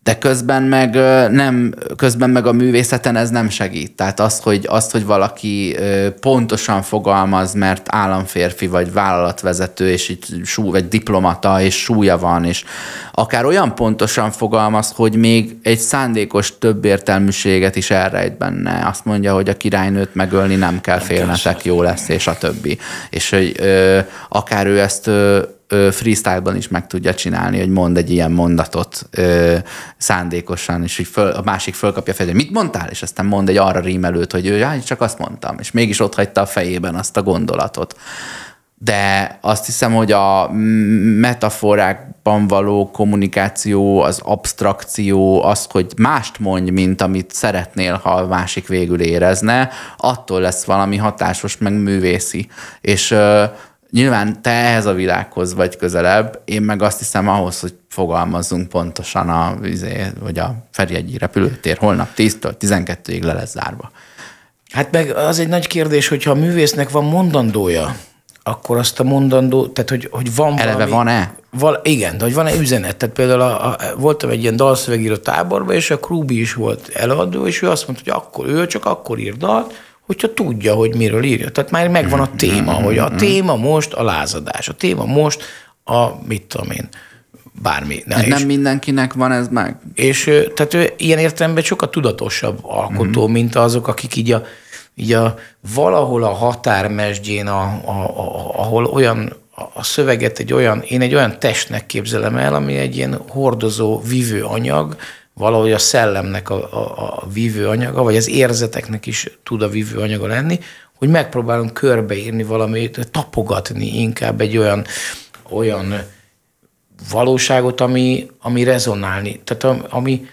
de közben meg nem, közben meg a művészeten ez nem segít. Tehát az, hogy, azt, hogy valaki pontosan fogalmaz, mert államférfi vagy vállalatvezető, és itt sú, vagy diplomata, és súlya van, és akár olyan pontosan fogalmaz, hogy még egy szándékos többértelműséget is elrejt benne. Azt mondja, hogy a királynőt megölni nem kell félnetek, jó lesz, és a többi. És hogy ö, akár ő ezt ö, freestyle-ban is meg tudja csinálni, hogy mond egy ilyen mondatot ö, szándékosan, és hogy föl, a másik fölkapja fel, hogy mit mondtál, és aztán mond egy arra rímelőt, hogy ő, "Jaj, csak azt mondtam, és mégis ott hagyta a fejében azt a gondolatot. De azt hiszem, hogy a metaforákban való kommunikáció, az abstrakció, az, hogy mást mondj, mint amit szeretnél, ha a másik végül érezne, attól lesz valami hatásos, meg művészi. És nyilván te ehhez a világhoz vagy közelebb, én meg azt hiszem ahhoz, hogy fogalmazzunk pontosan a, izé, hogy a Ferjegyi repülőtér holnap 10-től 12-ig le lesz zárva. Hát meg az egy nagy kérdés, hogyha a művésznek van mondandója, akkor azt a mondandó, tehát hogy, hogy van Eleve valami, van-e? Val, igen, de hogy van-e üzenet. Tehát például a, a, voltam egy ilyen dalszövegíró táborban, és a Krúbi is volt előadó, és ő azt mondta, hogy akkor ő csak akkor ír dalt, hogyha tudja, hogy miről írja. Tehát már megvan a téma, hogy a téma most a lázadás, a téma most a, mit tudom én, bármi. Na, Hát és- nem mindenkinek van ez meg. és tehát ő ilyen értelemben sokkal tudatosabb alkotó, mm. mint azok, akik így a, így a valahol a határmesdjén, a, a, a, ahol olyan a szöveget egy olyan, én egy olyan testnek képzelem el, ami egy ilyen hordozó, vívő anyag, valahogy a szellemnek a, a, a vívő vagy az érzeteknek is tud a vívő anyaga lenni, hogy megpróbálunk körbeírni valamit, tapogatni inkább egy olyan, olyan valóságot, ami, ami rezonálni. Tehát ami,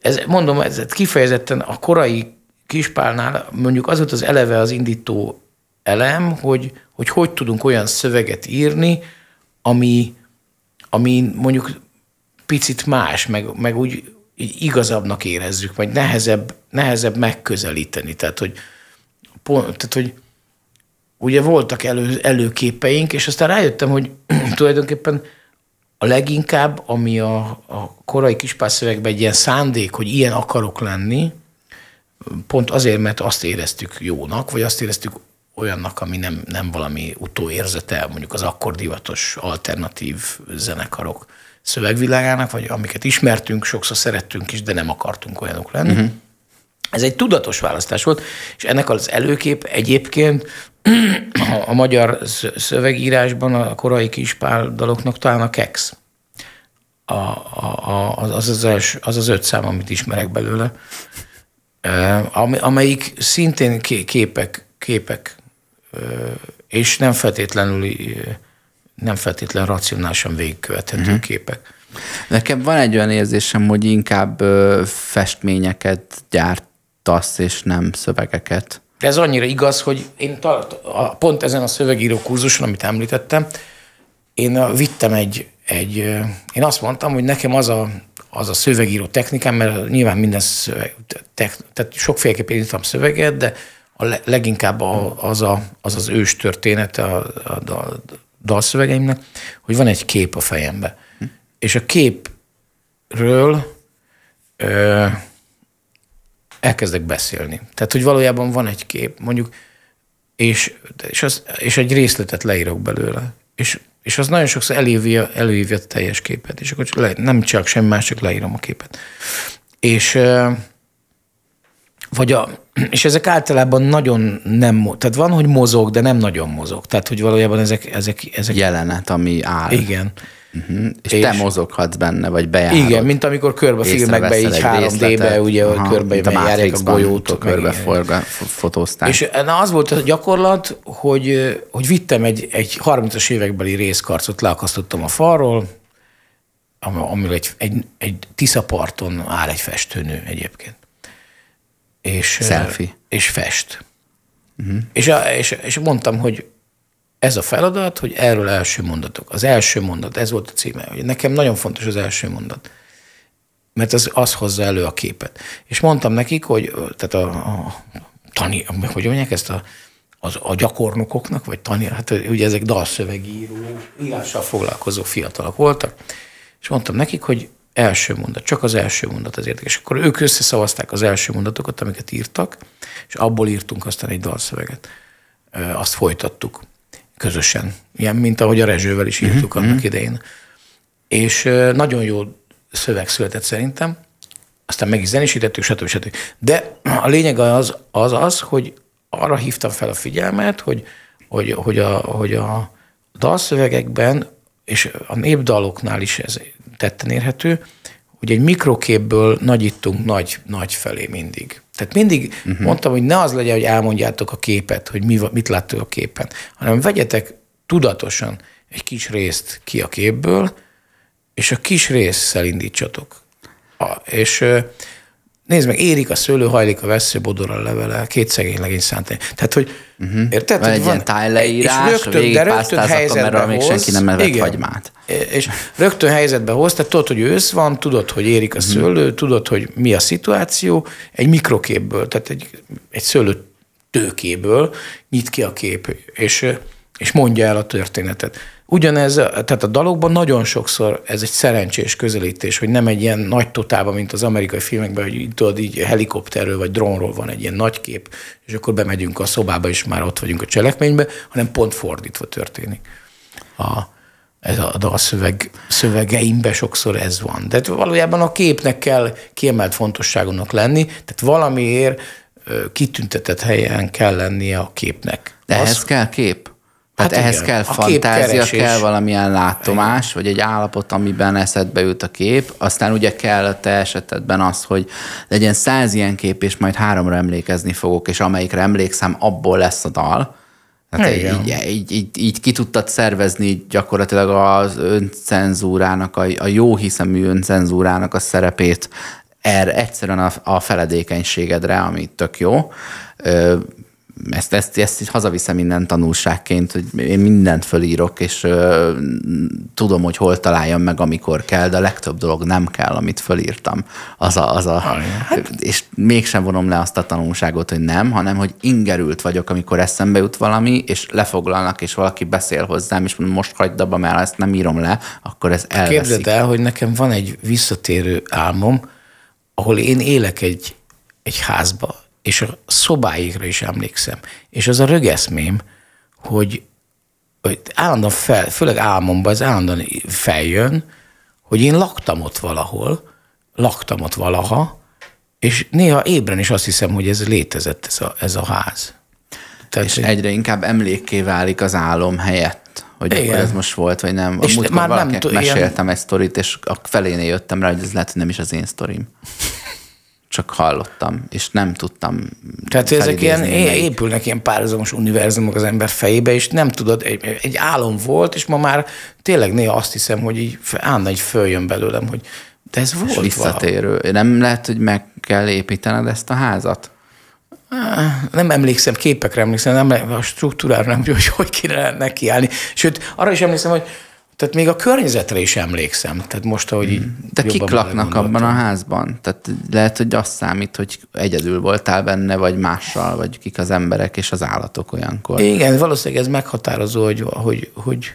ez, mondom, ez kifejezetten a korai kispálnál mondjuk az volt az eleve az indító elem, hogy hogy, hogy tudunk olyan szöveget írni, ami, ami mondjuk picit más, meg, meg úgy igazabbnak érezzük, vagy nehezebb, nehezebb megközelíteni. Tehát, hogy, pont, tehát, hogy ugye voltak elő, előképeink, és aztán rájöttem, hogy tulajdonképpen a leginkább, ami a, a korai kispászövegben egy ilyen szándék, hogy ilyen akarok lenni, pont azért, mert azt éreztük jónak, vagy azt éreztük olyannak, ami nem, nem valami utóérzete, mondjuk az akkor divatos alternatív zenekarok szövegvilágának, vagy amiket ismertünk, sokszor szerettünk is, de nem akartunk olyanok lenni. Uh-huh. Ez egy tudatos választás volt, és ennek az előkép egyébként a, a magyar szövegírásban a korai kispál daloknak talán a Kex. A, a, az, az, az, az az öt szám, amit ismerek belőle, amelyik szintén képek, képek és nem feltétlenül nem feltétlenül racionálisan végigkövethető uh-huh. képek. Nekem van egy olyan érzésem, hogy inkább festményeket gyártasz, és nem szövegeket. De ez annyira igaz, hogy én tart, a, pont ezen a szövegíró kurzuson, amit említettem, én vittem egy, egy, én azt mondtam, hogy nekem az a, az a szövegíró technikám, mert nyilván minden szöveg, tehát sokféleképpen írtam szöveget, de a leginkább a, az, a, az az ős története a, a, a dalszövegeimnek, hogy van egy kép a fejembe. Hm. És a képről ö, elkezdek beszélni. Tehát, hogy valójában van egy kép, mondjuk, és, és, az, és egy részletet leírok belőle. És, és az nagyon sokszor elévje, előívja a teljes képet. És akkor csak le, nem csak semmi más, csak leírom a képet. És vagy a, és ezek általában nagyon nem, tehát van, hogy mozog, de nem nagyon mozog. Tehát, hogy valójában ezek... ezek, ezek Jelenet, ami áll. Igen. Uh-huh. És, és te mozoghatsz benne, vagy bejárod. Igen, mint amikor körbe filmekbe így 3D-be, ugye, hogy körbe járják a golyót. Körbe fotózták. És na, az volt a gyakorlat, hogy, hogy vittem egy, egy 30-as évekbeli részkarcot, leakasztottam a falról, amiről egy, egy, egy Tiszaparton áll egy festőnő egyébként és, Selfie. és fest. Uh-huh. És, a, és, és mondtam, hogy ez a feladat, hogy erről első mondatok. Az első mondat, ez volt a címe. Hogy nekem nagyon fontos az első mondat. Mert az, az hozza elő a képet. És mondtam nekik, hogy tehát a, a tani, hogy mondják ezt a, az, a gyakornokoknak, vagy tani, hát ugye ezek dalszövegíró, írással foglalkozó fiatalok voltak, és mondtam nekik, hogy első mondat, csak az első mondat az érdekes. Akkor ők összeszavazták az első mondatokat, amiket írtak, és abból írtunk aztán egy dalszöveget. Azt folytattuk közösen. Ilyen, mint ahogy a Rezsővel is írtuk uh-huh. annak idején. És nagyon jó szöveg született szerintem, aztán meg is zenésítettük, stb. stb. De a lényeg az, az az, hogy arra hívtam fel a figyelmet, hogy, hogy, hogy, a, hogy a dalszövegekben, és a népdaloknál is ez tetten érhető, hogy egy mikroképből nagyítunk nagy, nagy felé mindig. Tehát mindig uh-huh. mondtam, hogy ne az legyen, hogy elmondjátok a képet, hogy mi, mit láttok a képen, hanem vegyetek tudatosan egy kis részt ki a képből, és a kis részsel indítsatok. A, és Nézd meg, érik a szőlő, hajlik a vesző, bodor a levele, két szegény legény szántani. Tehát, hogy uh-huh. érted? Van egy van, tájleírás, és rögtön, de rögtön helyzetbe hoz. még senki nem evett igen, hagymát. És rögtön helyzetbe hoz, tehát tudod, hogy ősz van, tudod, hogy érik a uh-huh. szőlő, tudod, hogy mi a szituáció, egy mikroképből, tehát egy, egy szőlő tőkéből nyit ki a kép, és, és mondja el a történetet. Ugyanez, tehát a dalokban nagyon sokszor ez egy szerencsés közelítés, hogy nem egy ilyen nagy totában, mint az amerikai filmekben, hogy tudod, így helikopterről vagy drónról van egy ilyen nagy kép, és akkor bemegyünk a szobába, és már ott vagyunk a cselekménybe, hanem pont fordítva történik. A, ez a dalszöveg szövegeimben sokszor ez van. De valójában a képnek kell kiemelt fontosságonak lenni, tehát valamiért kitüntetett helyen kell lennie a képnek. De az, ehhez kell kép? Tehát Hát ehhez igen. kell fantázia, kell valamilyen látomás, vagy egy állapot, amiben eszedbe jut a kép. Aztán ugye kell a te esetedben az, hogy legyen száz ilyen kép, és majd háromra emlékezni fogok, és amelyikre emlékszem, abból lesz a dal. Tehát Igen. így, így, így, így ki tudtad szervezni gyakorlatilag az öncenzúrának, a, a jó hiszemű öncenzúrának a szerepét erre egyszerűen a, a feledékenységedre, ami tök jó. Ö, ezt, ezt, ezt így hazaviszem minden tanulságként, hogy én mindent fölírok, és ö, tudom, hogy hol találjam meg, amikor kell, de a legtöbb dolog nem kell, amit fölírtam. Az a, az a, hát, és mégsem vonom le azt a tanulságot, hogy nem, hanem, hogy ingerült vagyok, amikor eszembe jut valami, és lefoglalnak, és valaki beszél hozzám, és mondom, most hagyd abba, mert ezt nem írom le, akkor ez elveszik. Képzeld el, hogy nekem van egy visszatérő álmom, ahol én élek egy, egy házba, és a szobáikra is emlékszem. És az a rögeszmém, hogy, hogy állandóan fel, főleg álmomban ez állandóan feljön, hogy én laktam ott valahol, laktam ott valaha, és néha ébren is azt hiszem, hogy ez létezett, ez a, ez a ház. Tehát, És hogy- egyre inkább emlékké válik az álom helyett, hogy Igen. ez most volt, vagy nem. És Múltkor már nem tud- ilyen- meséltem egy sztorit, és a felénél jöttem rá, hogy ez lehet, hogy nem is az én sztorim. Csak hallottam, és nem tudtam Tehát ezek ilyen, melyik. épülnek ilyen párhuzamos univerzumok az ember fejébe, és nem tudod, egy, egy álom volt, és ma már tényleg néha azt hiszem, hogy így állandóan így följön belőlem, hogy de ez volt visszatérő. Nem lehet, hogy meg kell építened ezt a házat? Nem emlékszem, képekre emlékszem, nem, a struktúrára nem, hogy hogy kéne nekiállni. Sőt, arra is emlékszem, hogy tehát még a környezetre is emlékszem. Tehát most, ahogy így De kik laknak abban a házban? Tehát lehet, hogy azt számít, hogy egyedül voltál benne, vagy mással, vagy kik az emberek és az állatok olyankor. Igen, valószínűleg ez meghatározó, hogy, hogy, hogy,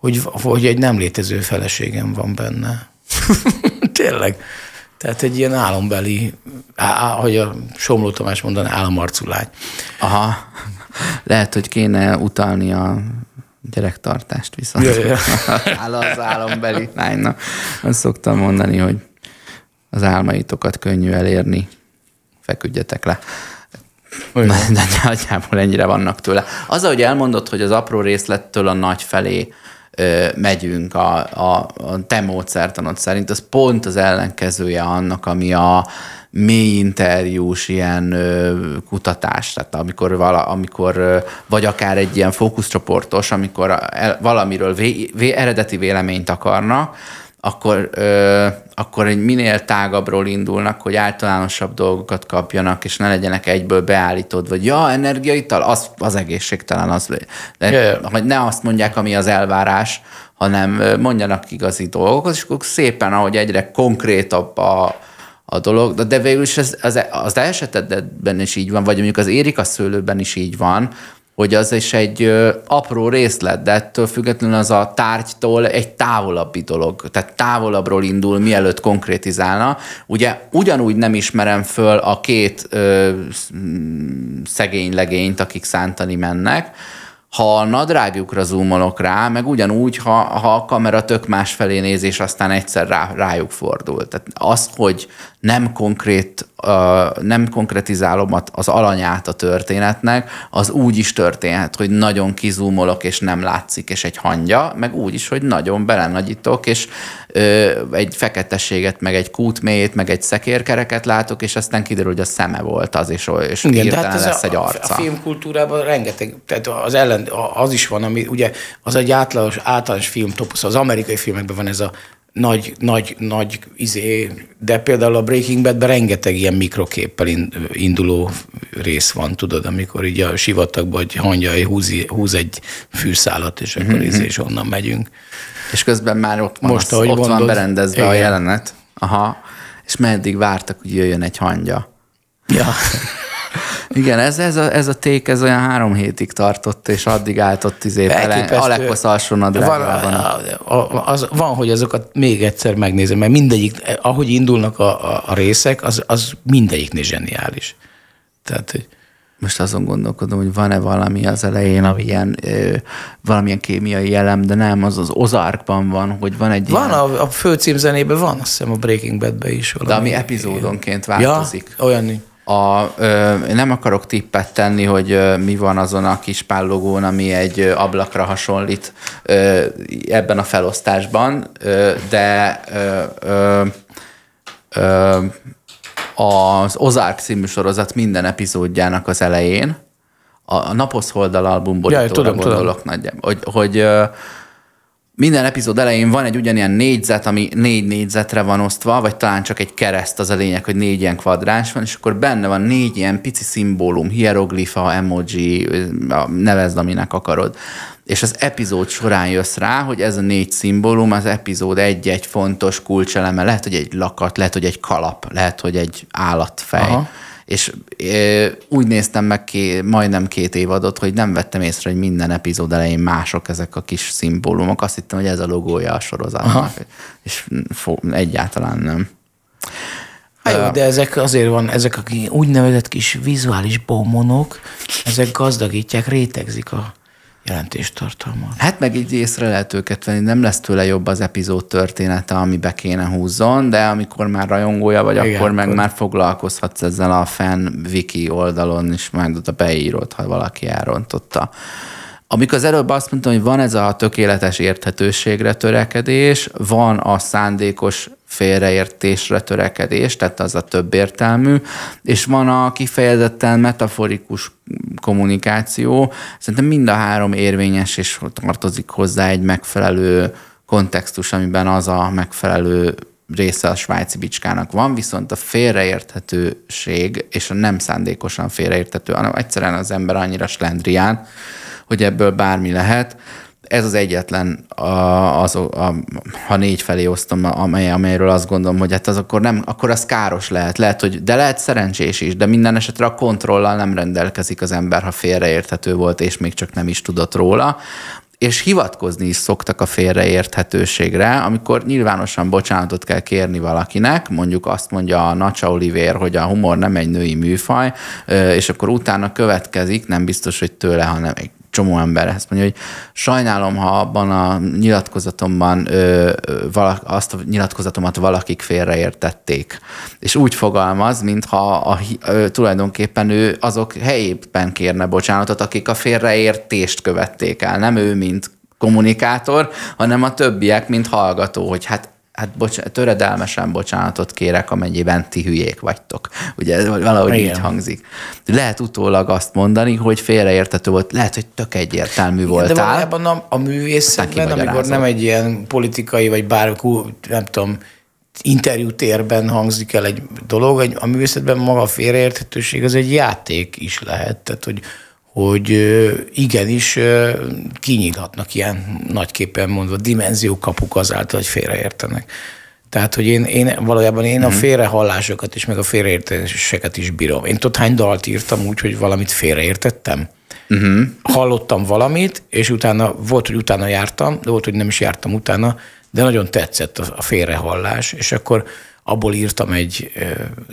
hogy, hogy egy nem létező feleségem van benne. Tényleg. Tehát egy ilyen álombeli, á, hogy a Somló Tamás mondaná, államarcú lány. Aha. Lehet, hogy kéne utalni a gyerektartást viszont. Ja, ja. Az álombeli lánynak. Azt szoktam mondani, hogy az álmaitokat könnyű elérni. Feküdjetek le. Olyan. De, de nagyjából ennyire vannak tőle. Az, ahogy elmondod, hogy az apró részlettől a nagy felé ö, megyünk a, a, a te módszertanod szerint, az pont az ellenkezője annak, ami a mély interjús ilyen ö, kutatás, tehát amikor, vala, amikor ö, vagy akár egy ilyen fókuszcsoportos, amikor el, valamiről vé, vé, eredeti véleményt akarnak, akkor, ö, akkor egy minél tágabbról indulnak, hogy általánosabb dolgokat kapjanak, és ne legyenek egyből beállítod, vagy ja, energiaital, az, az egészségtelen, az, de, ja. hogy ne azt mondják, ami az elvárás, hanem mondjanak igazi dolgokat, és akkor szépen, ahogy egyre konkrétabb a, a dolog, de, de végül is ez, az, az esetedben is így van, vagy mondjuk az Érika szőlőben is így van, hogy az is egy ö, apró részlet, de ettől függetlenül az a tárgytól egy távolabbi dolog, tehát távolabbról indul, mielőtt konkrétizálna. Ugye ugyanúgy nem ismerem föl a két ö, sz- szegény legényt, akik szántani mennek, ha a nadrágjukra zoomolok rá, meg ugyanúgy, ha, ha a kamera tök más felé néz, és aztán egyszer rá, rájuk fordul. Tehát az, hogy nem konkrét, nem konkretizálom az alanyát a történetnek, az úgy is történhet, hogy nagyon kizúmolok, és nem látszik, és egy hangya, meg úgy is, hogy nagyon belenagyítok, és egy feketességet, meg egy kútméjét, meg egy szekérkereket látok, és aztán kiderül, hogy a szeme volt az, és, és Igen, hirtelen hát ez lesz a, egy arca. a filmkultúrában rengeteg, tehát az ellen, az is van, ami ugye az egy átlagos, általános filmtopusz, az amerikai filmekben van ez a nagy, nagy, nagy izé, de például a Breaking Badben rengeteg ilyen mikroképpel in- induló rész van, tudod, amikor így a sivatagban egy hangyai húz, húz egy fűszálat, és akkor izé, és onnan megyünk. És közben már ott van, Most, Most, ahogy ott van mondod, berendezve a igen. jelenet. Aha. És meddig vártak, hogy jöjjön egy hangya. Ja. Igen, ez, ez, a, ez a ték, ez olyan három hétig tartott, és addig állt ott izé vele, Elképesztő. Alekos alsó Van, a- a- az, van, hogy azokat még egyszer megnézem, mert mindegyik, ahogy indulnak a, a, a részek, az, az mindegyiknél zseniális. Tehát, hogy Most azon gondolkodom, hogy van-e valami az elején, ami ilyen, ö, valamilyen kémiai jelem, de nem, az az Ozarkban van, hogy van egy van ilyen, a, a főcímzenében van, azt hiszem a Breaking Badben is valami. de ami epizódonként változik. Ja, olyan. nincs. A, ö, nem akarok tippet tenni, hogy ö, mi van azon a kis pállogón, ami egy ö, ablakra hasonlít ö, ebben a felosztásban, ö, de ö, ö, ö, az Ozark című sorozat minden epizódjának az elején, a, Naposz Holdal album borítóra tudom, gondolok nagyjából, hogy, hogy minden epizód elején van egy ugyanilyen négyzet, ami négy négyzetre van osztva, vagy talán csak egy kereszt az a lényeg, hogy négy ilyen kvadráns van, és akkor benne van négy ilyen pici szimbólum, hieroglifa, emoji, nevezd, aminek akarod. És az epizód során jössz rá, hogy ez a négy szimbólum az epizód egy-egy fontos kulcseleme. Lehet, hogy egy lakat, lehet, hogy egy kalap, lehet, hogy egy állatfej. Aha és e, úgy néztem meg ké, majdnem két évadot, hogy nem vettem észre, hogy minden epizód elején mások ezek a kis szimbólumok. Azt hittem, hogy ez a logója a sorozatnak, Aha. és fo, egyáltalán nem. Hát jó, de ezek azért van, ezek a úgynevezett kis vizuális bomonok, ezek gazdagítják, rétegzik a jelentéstartalmat. Hát meg így észre lehet őket venni, nem lesz tőle jobb az epizód története, ami be kéne húzzon, de amikor már rajongója vagy, Igen, akkor meg akkor... már foglalkozhatsz ezzel a fan wiki oldalon, és majd oda beírod, ha valaki elrontotta. Amikor az előbb azt mondtam, hogy van ez a tökéletes érthetőségre törekedés, van a szándékos félreértésre törekedés, tehát az a több értelmű, és van a kifejezetten metaforikus kommunikáció. Szerintem mind a három érvényes, és tartozik hozzá egy megfelelő kontextus, amiben az a megfelelő része a svájci bicskának van, viszont a félreérthetőség, és a nem szándékosan félreérthető, hanem egyszerűen az ember annyira slendrián, hogy ebből bármi lehet, ez az egyetlen, a, az, a, ha négy felé osztom, amely, amelyről azt gondolom, hogy hát az akkor nem, akkor az káros lehet. lehet hogy, de lehet szerencsés is, de minden esetre a kontrollal nem rendelkezik az ember, ha félreérthető volt, és még csak nem is tudott róla és hivatkozni is szoktak a félreérthetőségre, amikor nyilvánosan bocsánatot kell kérni valakinek, mondjuk azt mondja a Nacsa Oliver, hogy a humor nem egy női műfaj, és akkor utána következik, nem biztos, hogy tőle, hanem egy csomó ember ezt mondja, hogy sajnálom, ha abban a nyilatkozatomban ö, valak, azt a nyilatkozatomat valakik félreértették. És úgy fogalmaz, mintha a, ö, tulajdonképpen ő azok helyében kérne bocsánatot, akik a félreértést követték el. Nem ő, mint kommunikátor, hanem a többiek, mint hallgató, hogy hát hát bocs- töredelmesen bocsánatot kérek, amennyiben ti hülyék vagytok. Ugye valahogy Igen. így hangzik. Lehet utólag azt mondani, hogy félreértető volt, lehet, hogy tök egyértelmű voltál. De valójában a, a művészetben, amikor nem egy ilyen politikai, vagy bár, nem tudom, interjútérben hangzik el egy dolog, a művészetben maga a félreérthetőség az egy játék is lehet, tehát hogy hogy igenis kinyílhatnak ilyen nagyképpen mondva dimenziókapuk azáltal, hogy félreértenek. Tehát, hogy én, én valójában én a mhm. félrehallásokat is, meg a félreértéseket is bírom. Én tudod, hány dalt írtam úgy, hogy valamit félreértettem? Uh-huh. Hallottam valamit, és utána volt, hogy utána jártam, de volt, hogy nem is jártam utána, de nagyon tetszett a félrehallás, és akkor abból írtam egy ö,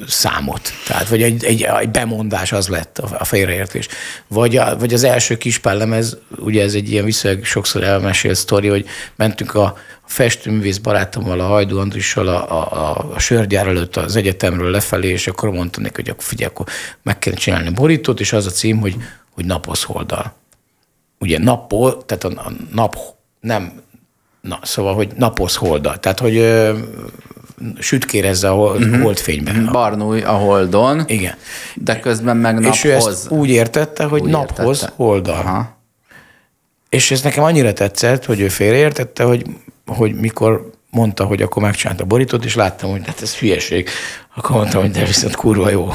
számot. Tehát, vagy egy, egy, egy bemondás az lett a, a félreértés. Vagy, a, vagy az első kispállemez, ugye ez egy ilyen viszonylag sokszor elmesélt sztori, hogy mentünk a festőművész barátommal, a Hajdú Andrissal a, a, a sörgyár előtt az egyetemről lefelé, és akkor mondtam neki, hogy akkor figyelj, akkor meg kell csinálni borítót, és az a cím, hogy, hogy napos holdal. Ugye nappol, tehát a, a nap nem, na, szóval, hogy napos holdal. Tehát, hogy sütkérezze a hold, uh-huh. holdfényben. Mhm. Barnulj a holdon. Igen. De közben meg naphoz. És ő ezt úgy értette, hogy úgy naphoz értette. holdal. Aha. És ez nekem annyira tetszett, hogy ő félreértette, hogy, hogy mikor mondta, hogy akkor megcsinálta a borítót, és láttam, hogy hát ez hülyeség. Akkor mondtam, hogy de viszont kurva jó.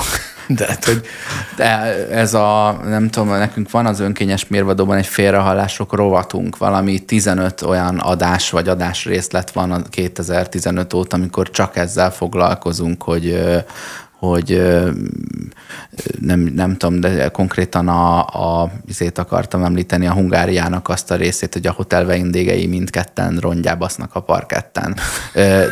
De, hát, hogy... Ez a, nem tudom, nekünk van az önkényes mérvadóban egy félrehallások rovatunk, valami 15 olyan adás vagy adásrészlet van a 2015 óta, amikor csak ezzel foglalkozunk, hogy hogy nem, nem tudom, de konkrétan a, a izét akartam említeni, a Hungáriának azt a részét, hogy a hotel vendégei mindketten rongyábasznak a parketten.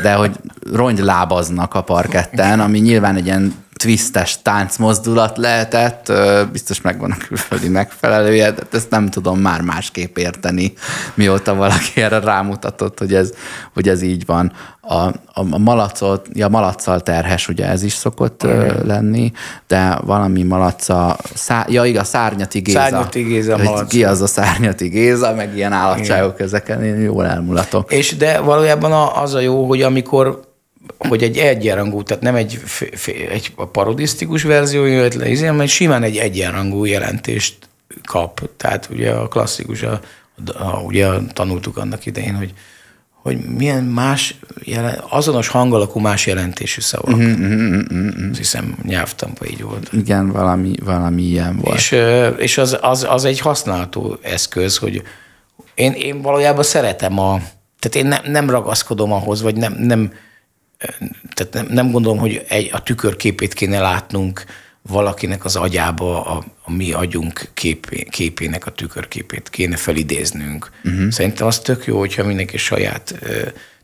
De hogy rongylábaznak a parketten, ami nyilván egy ilyen twistes táncmozdulat lehetett, biztos megvan a külföldi megfelelője, de ezt nem tudom már másképp érteni, mióta valaki erre rámutatott, hogy ez, hogy ez így van. A, a, a malacot, ja, malacsal terhes, ugye ez is szokott uh, lenni, de valami malaca, szá, ja igaz, szárnyati Géza. Szárnyati Géza malac. Ki az a szárnyati Géza, meg ilyen állatságok ezeken, én jól elmulatok. És de valójában az a jó, hogy amikor hogy egy egyenrangú, tehát nem egy, egy parodisztikus verzió jött le, izé, hanem simán egy egyenrangú jelentést kap. Tehát ugye a klasszikus, a, a, ugye tanultuk annak idején, hogy hogy milyen más, jelen, azonos hangalakú más jelentésű szavak. Uh-huh, uh-huh, uh-huh. Azt hiszem nyelvtampa így volt. Igen, valami, valami ilyen volt. És, és az, az, az egy használható eszköz, hogy én, én valójában szeretem a, tehát én ne, nem ragaszkodom ahhoz, vagy nem, nem, tehát nem, nem gondolom, hogy egy, a tükörképét kéne látnunk valakinek az agyába, a, a mi agyunk kép, képének a tükörképét kéne felidéznünk. Uh-huh. Szerintem az tök jó, hogyha mindenki saját,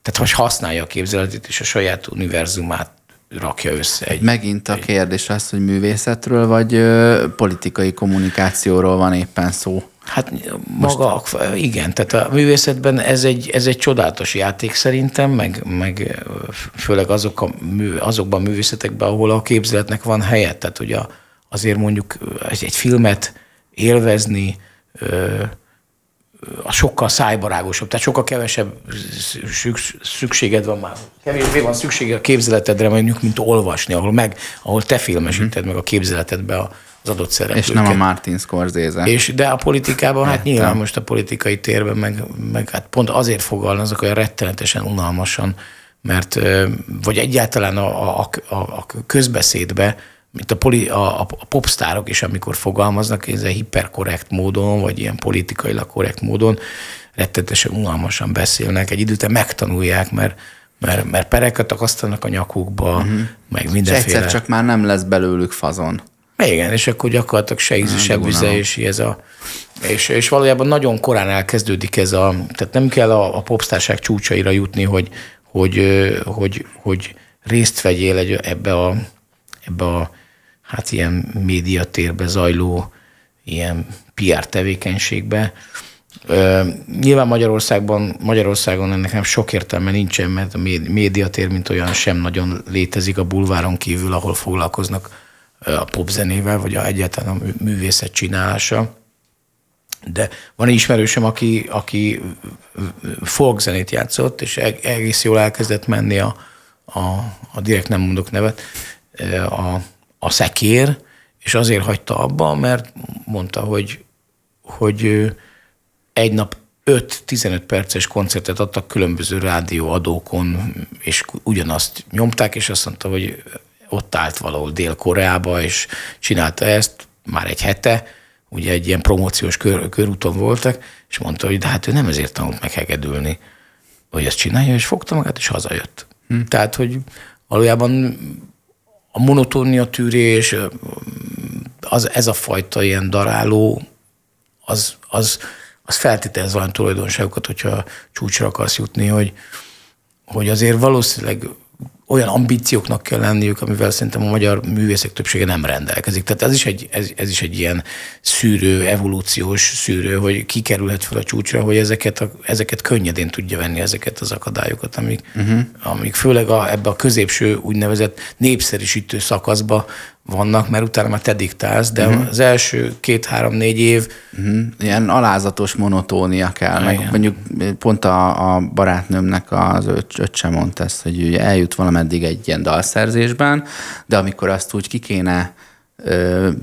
tehát hogy használja a képzeletét és a saját univerzumát rakja össze. Egy, Megint a kérdés az, hogy művészetről vagy ö, politikai kommunikációról van éppen szó. Hát maga, Most... igen, tehát a művészetben ez egy, ez egy csodálatos játék szerintem, meg, meg főleg azok a mű, azokban a művészetekben, ahol a képzeletnek van helye. Tehát ugye azért mondjuk egy, egy filmet élvezni, a sokkal szájbarágosabb, tehát sokkal kevesebb szükséged van már. Kevésbé van szüksége a képzeletedre, mondjuk, mint olvasni, ahol, meg, ahol te filmesíted meg a képzeletedbe a, az adott szereplőket. És nem a Martin Scorsese. És, de a politikában, hát nyilván most a politikai térben, meg, meg hát pont azért fogalmazok olyan rettenetesen unalmasan, mert vagy egyáltalán a, a, a, a közbeszédbe, mint a, poli, a, a popstárok is, amikor fogalmaznak, ez egy hiperkorrekt módon, vagy ilyen politikailag korrekt módon, rettenetesen unalmasan beszélnek, egy időt megtanulják, mert mert, mert pereket akasztanak a nyakukba, uh-huh. meg mindenféle. És egyszer csak már nem lesz belőlük fazon. Igen, és akkor gyakorlatilag se íze, se vize, és ez a... És, és valójában nagyon korán elkezdődik ez a... Tehát nem kell a, a popstárság csúcsaira jutni, hogy, hogy, hogy, hogy részt vegyél egy, ebbe a, ebbe a hát ilyen médiatérbe zajló ilyen PR tevékenységbe. nyilván Magyarországban, Magyarországon ennek nem sok értelme nincsen, mert a médiatér, mint olyan sem nagyon létezik a bulváron kívül, ahol foglalkoznak a popzenével, vagy a, egyáltalán a művészet csinálása. De van egy ismerősöm, aki, aki folkzenét játszott, és egész jól elkezdett menni a, a, a direkt nem mondok nevet, a, a szekér, és azért hagyta abba, mert mondta, hogy, hogy egy nap 5-15 perces koncertet adtak különböző rádióadókon, és ugyanazt nyomták, és azt mondta, hogy ott állt valahol Dél-Koreába, és csinálta ezt már egy hete, ugye egy ilyen promóciós kör, körúton voltak, és mondta, hogy de hát ő nem ezért tanult meg hegedülni, hogy ezt csinálja, és fogta magát, és hazajött. Hm. Tehát, hogy valójában a monotónia tűrés, az, ez a fajta ilyen daráló, az, az, az feltételez valami tulajdonságokat, hogyha csúcsra akarsz jutni, hogy, hogy azért valószínűleg olyan ambícióknak kell lenniük, amivel szerintem a magyar művészek többsége nem rendelkezik. Tehát ez is egy, ez, ez is egy ilyen szűrő, evolúciós szűrő, hogy kikerülhet fel a csúcsra, hogy ezeket, a, ezeket könnyedén tudja venni ezeket az akadályokat, amik, uh-huh. amik főleg a, ebbe a középső úgynevezett népszerűsítő szakaszba vannak, mert utána már te diktálsz, de uh-huh. az első két-három-négy év... Uh-huh. Ilyen alázatos monotónia kell. Meg mondjuk pont a, a barátnőmnek az öccse mondta ezt, hogy ugye eljut valameddig egy ilyen dalszerzésben, de amikor azt úgy ki kéne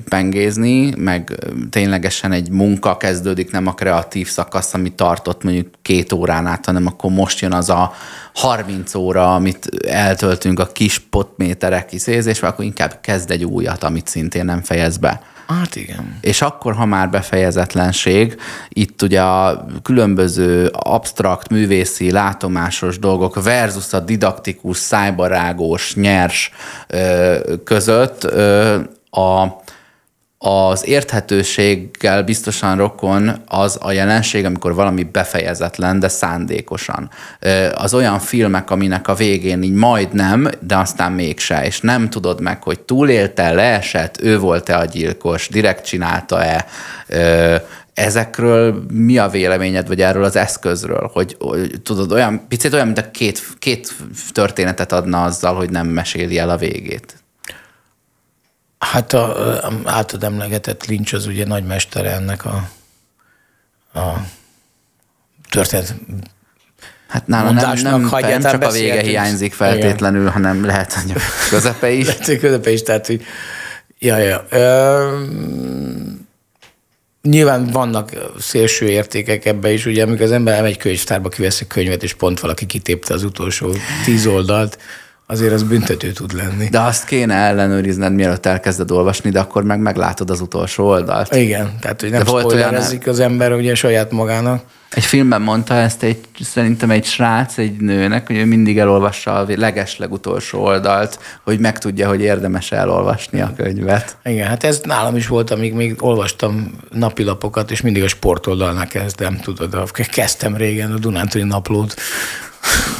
pengézni, meg ténylegesen egy munka kezdődik, nem a kreatív szakasz, ami tartott mondjuk két órán át, hanem akkor most jön az a 30 óra, amit eltöltünk a kis potméterek kiszézésbe, akkor inkább kezd egy újat, amit szintén nem fejez be. Hát igen. És akkor, ha már befejezetlenség, itt ugye a különböző absztrakt, művészi, látomásos dolgok versus a didaktikus, szájbarágós, nyers ö, között ö, a, az érthetőséggel biztosan rokon az a jelenség, amikor valami befejezetlen, de szándékosan. Az olyan filmek, aminek a végén így majdnem, de aztán mégse, és nem tudod meg, hogy túlélte, leesett, ő volt-e a gyilkos, direkt csinálta-e, ezekről mi a véleményed, vagy erről az eszközről, hogy, hogy tudod, olyan, picit olyan, mint a két, két történetet adna azzal, hogy nem meséli el a végét. Hát a, a általad emlegetett Lynch az ugye nagymestere ennek a, a történet Hát nála nem, nem, nem csak a vége hiányzik feltétlenül, Igen. hanem lehet, hogy a közepe is. lehet, hogy közepe is, tehát hogy ja, ja. Ö, nyilván vannak szélső értékek ebbe is, ugye amikor az ember elmegy könyvtárba, kivesz egy könyvet, és pont valaki kitépte az utolsó tíz oldalt, azért az büntető tud lenni. De azt kéne ellenőrizned, mielőtt elkezded olvasni, de akkor meg meglátod az utolsó oldalt. Igen, tehát hogy nem olyan az ember ugye saját magának. Egy filmben mondta ezt egy, szerintem egy srác, egy nőnek, hogy ő mindig elolvassa a legesleg utolsó oldalt, hogy megtudja, hogy érdemes elolvasni a könyvet. Igen, hát ez nálam is volt, amíg még olvastam napilapokat, és mindig a sportoldalnál kezdtem, tudod, kezdtem régen a Dunántúli naplót,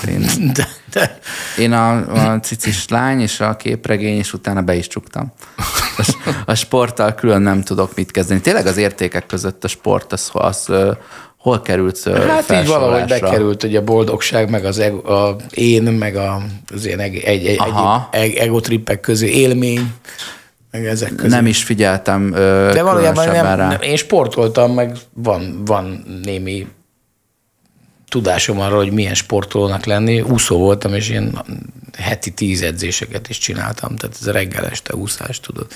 én, de, de. Én a, a cicis lány és a képregény, és utána be is csuktam. A, a sporttal külön nem tudok mit kezdeni. Tényleg az értékek között a sport, az, az hol került Hát így valahogy bekerült, hogy a boldogság, meg az ego, a én, meg a, az én egy, egy, egy, egy egotrippek közé élmény, meg ezek közé. Nem is figyeltem De valójában nem, nem, én sportoltam, meg van, van némi tudásom arról, hogy milyen sportolónak lenni. Úszó voltam, és én heti tíz edzéseket is csináltam, tehát ez a reggel este úszás, tudod.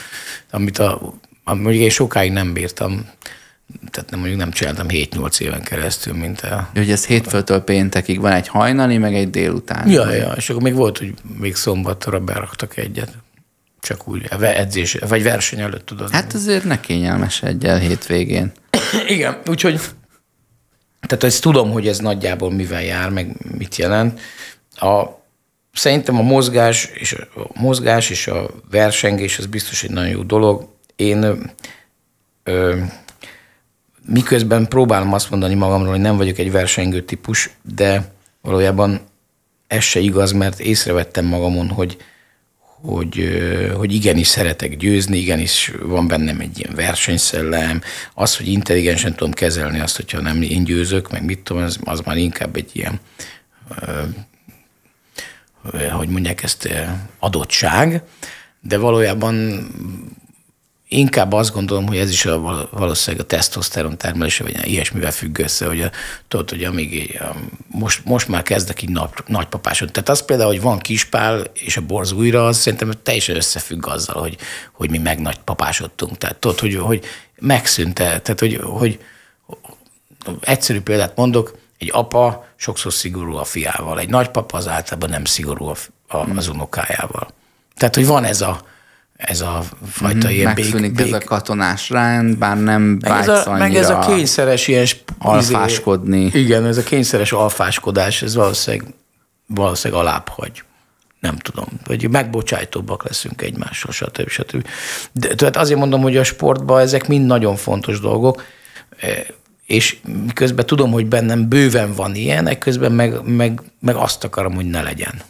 Amit a, mondjuk én sokáig nem bírtam, tehát nem, mondjuk nem csináltam 7-8 éven keresztül, mint a... Hogy ez hétfőtől péntekig van egy hajnali, meg egy délután. Ja, ja, és akkor még volt, hogy még szombatra beraktak egyet. Csak úgy, edzés, vagy verseny előtt tudod. Hát azért ne kényelmes egyel hétvégén. Igen, úgyhogy tehát ezt tudom, hogy ez nagyjából mivel jár, meg mit jelent. A, szerintem a mozgás és a mozgás és a versengés az biztos egy nagyon jó dolog. Én ö, miközben próbálom azt mondani magamról, hogy nem vagyok egy versengő típus, de valójában ez se igaz, mert észrevettem magamon, hogy hogy, hogy igenis szeretek győzni, igenis van bennem egy ilyen versenyszellem, az, hogy intelligensen tudom kezelni azt, hogyha nem én győzök, meg mit tudom, az, az már inkább egy ilyen, hogy mondják ezt, adottság, de valójában inkább azt gondolom, hogy ez is a, valószínűleg a tesztoszteron termelése, vagy ilyesmivel függ össze, hogy a, tudod, hogy amíg a, most, most már kezdek így nagy, nagypapáson. Tehát az például, hogy van kispál és a borz újra, az szerintem teljesen összefügg azzal, hogy, hogy mi meg nagypapásodtunk. Tehát tudod, hogy, hogy megszűnte, tehát hogy, hogy egyszerű példát mondok, egy apa sokszor szigorú a fiával, egy nagypapa az általában nem szigorú a, a, az unokájával. Tehát, hogy van ez a, ez a fajta mm, ilyen Megszűnik bék, bék. ez a katonás rend, bár nem vágysz ez a, Meg ez a kényszeres ilyen... Alfáskodni. Igen, ez a kényszeres alfáskodás, ez valószínűleg, valószínűleg alább hagy. Nem tudom, vagy megbocsájtóbbak leszünk egymással, stb. stb. De, tehát azért mondom, hogy a sportban ezek mind nagyon fontos dolgok, e, és miközben tudom, hogy bennem bőven van ilyen, közben meg, meg, meg azt akarom, hogy ne legyen.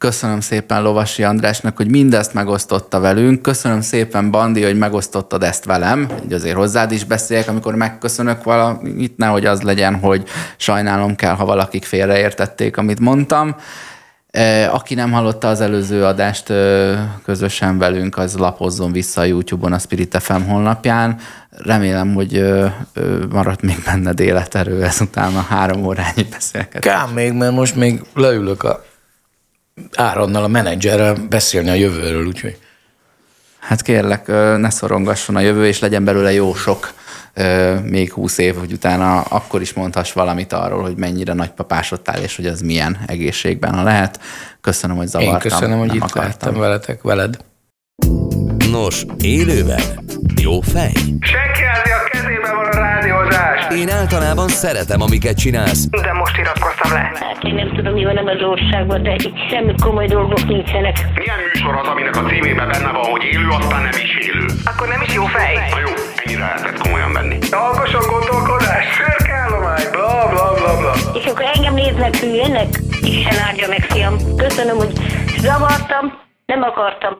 Köszönöm szépen Lovasi Andrásnak, hogy mindezt megosztotta velünk. Köszönöm szépen, Bandi, hogy megosztottad ezt velem. Hogy azért hozzád is beszéljek, amikor megköszönök valamit, nehogy az legyen, hogy sajnálom kell, ha valakik félreértették, amit mondtam. E, aki nem hallotta az előző adást közösen velünk, az lapozzon vissza a YouTube-on a Spirit FM honlapján. Remélem, hogy maradt még benned életerő ezután a három órányi beszélgetés. Kám még, mert most még leülök a Áronnal, a menedzserrel beszélni a jövőről, úgyhogy. Hát kérlek, ne szorongasson a jövő, és legyen belőle jó sok még húsz év, hogy utána akkor is mondhass valamit arról, hogy mennyire nagypapásodtál, és hogy az milyen egészségben, ha lehet. Köszönöm, hogy zavartam. Én köszönöm, hogy itt akartam. veletek, veled. Nos, élőben jó fej? Senki én általában szeretem, amiket csinálsz. De most iratkoztam le. Hát én nem tudom, mi van ebben az országban, de itt semmi komoly dolgok nincsenek. Milyen műsor az, aminek a címében benne van, hogy élő, aztán nem is élő? Akkor nem is jó fej. Na jó, ennyire lehetett komolyan venni. Alkosan gondolkodás, szürkállomány, bla bla bla bla. És akkor engem néznek hülyének? Isten áldja meg, fiam. Köszönöm, hogy zavartam, nem akartam.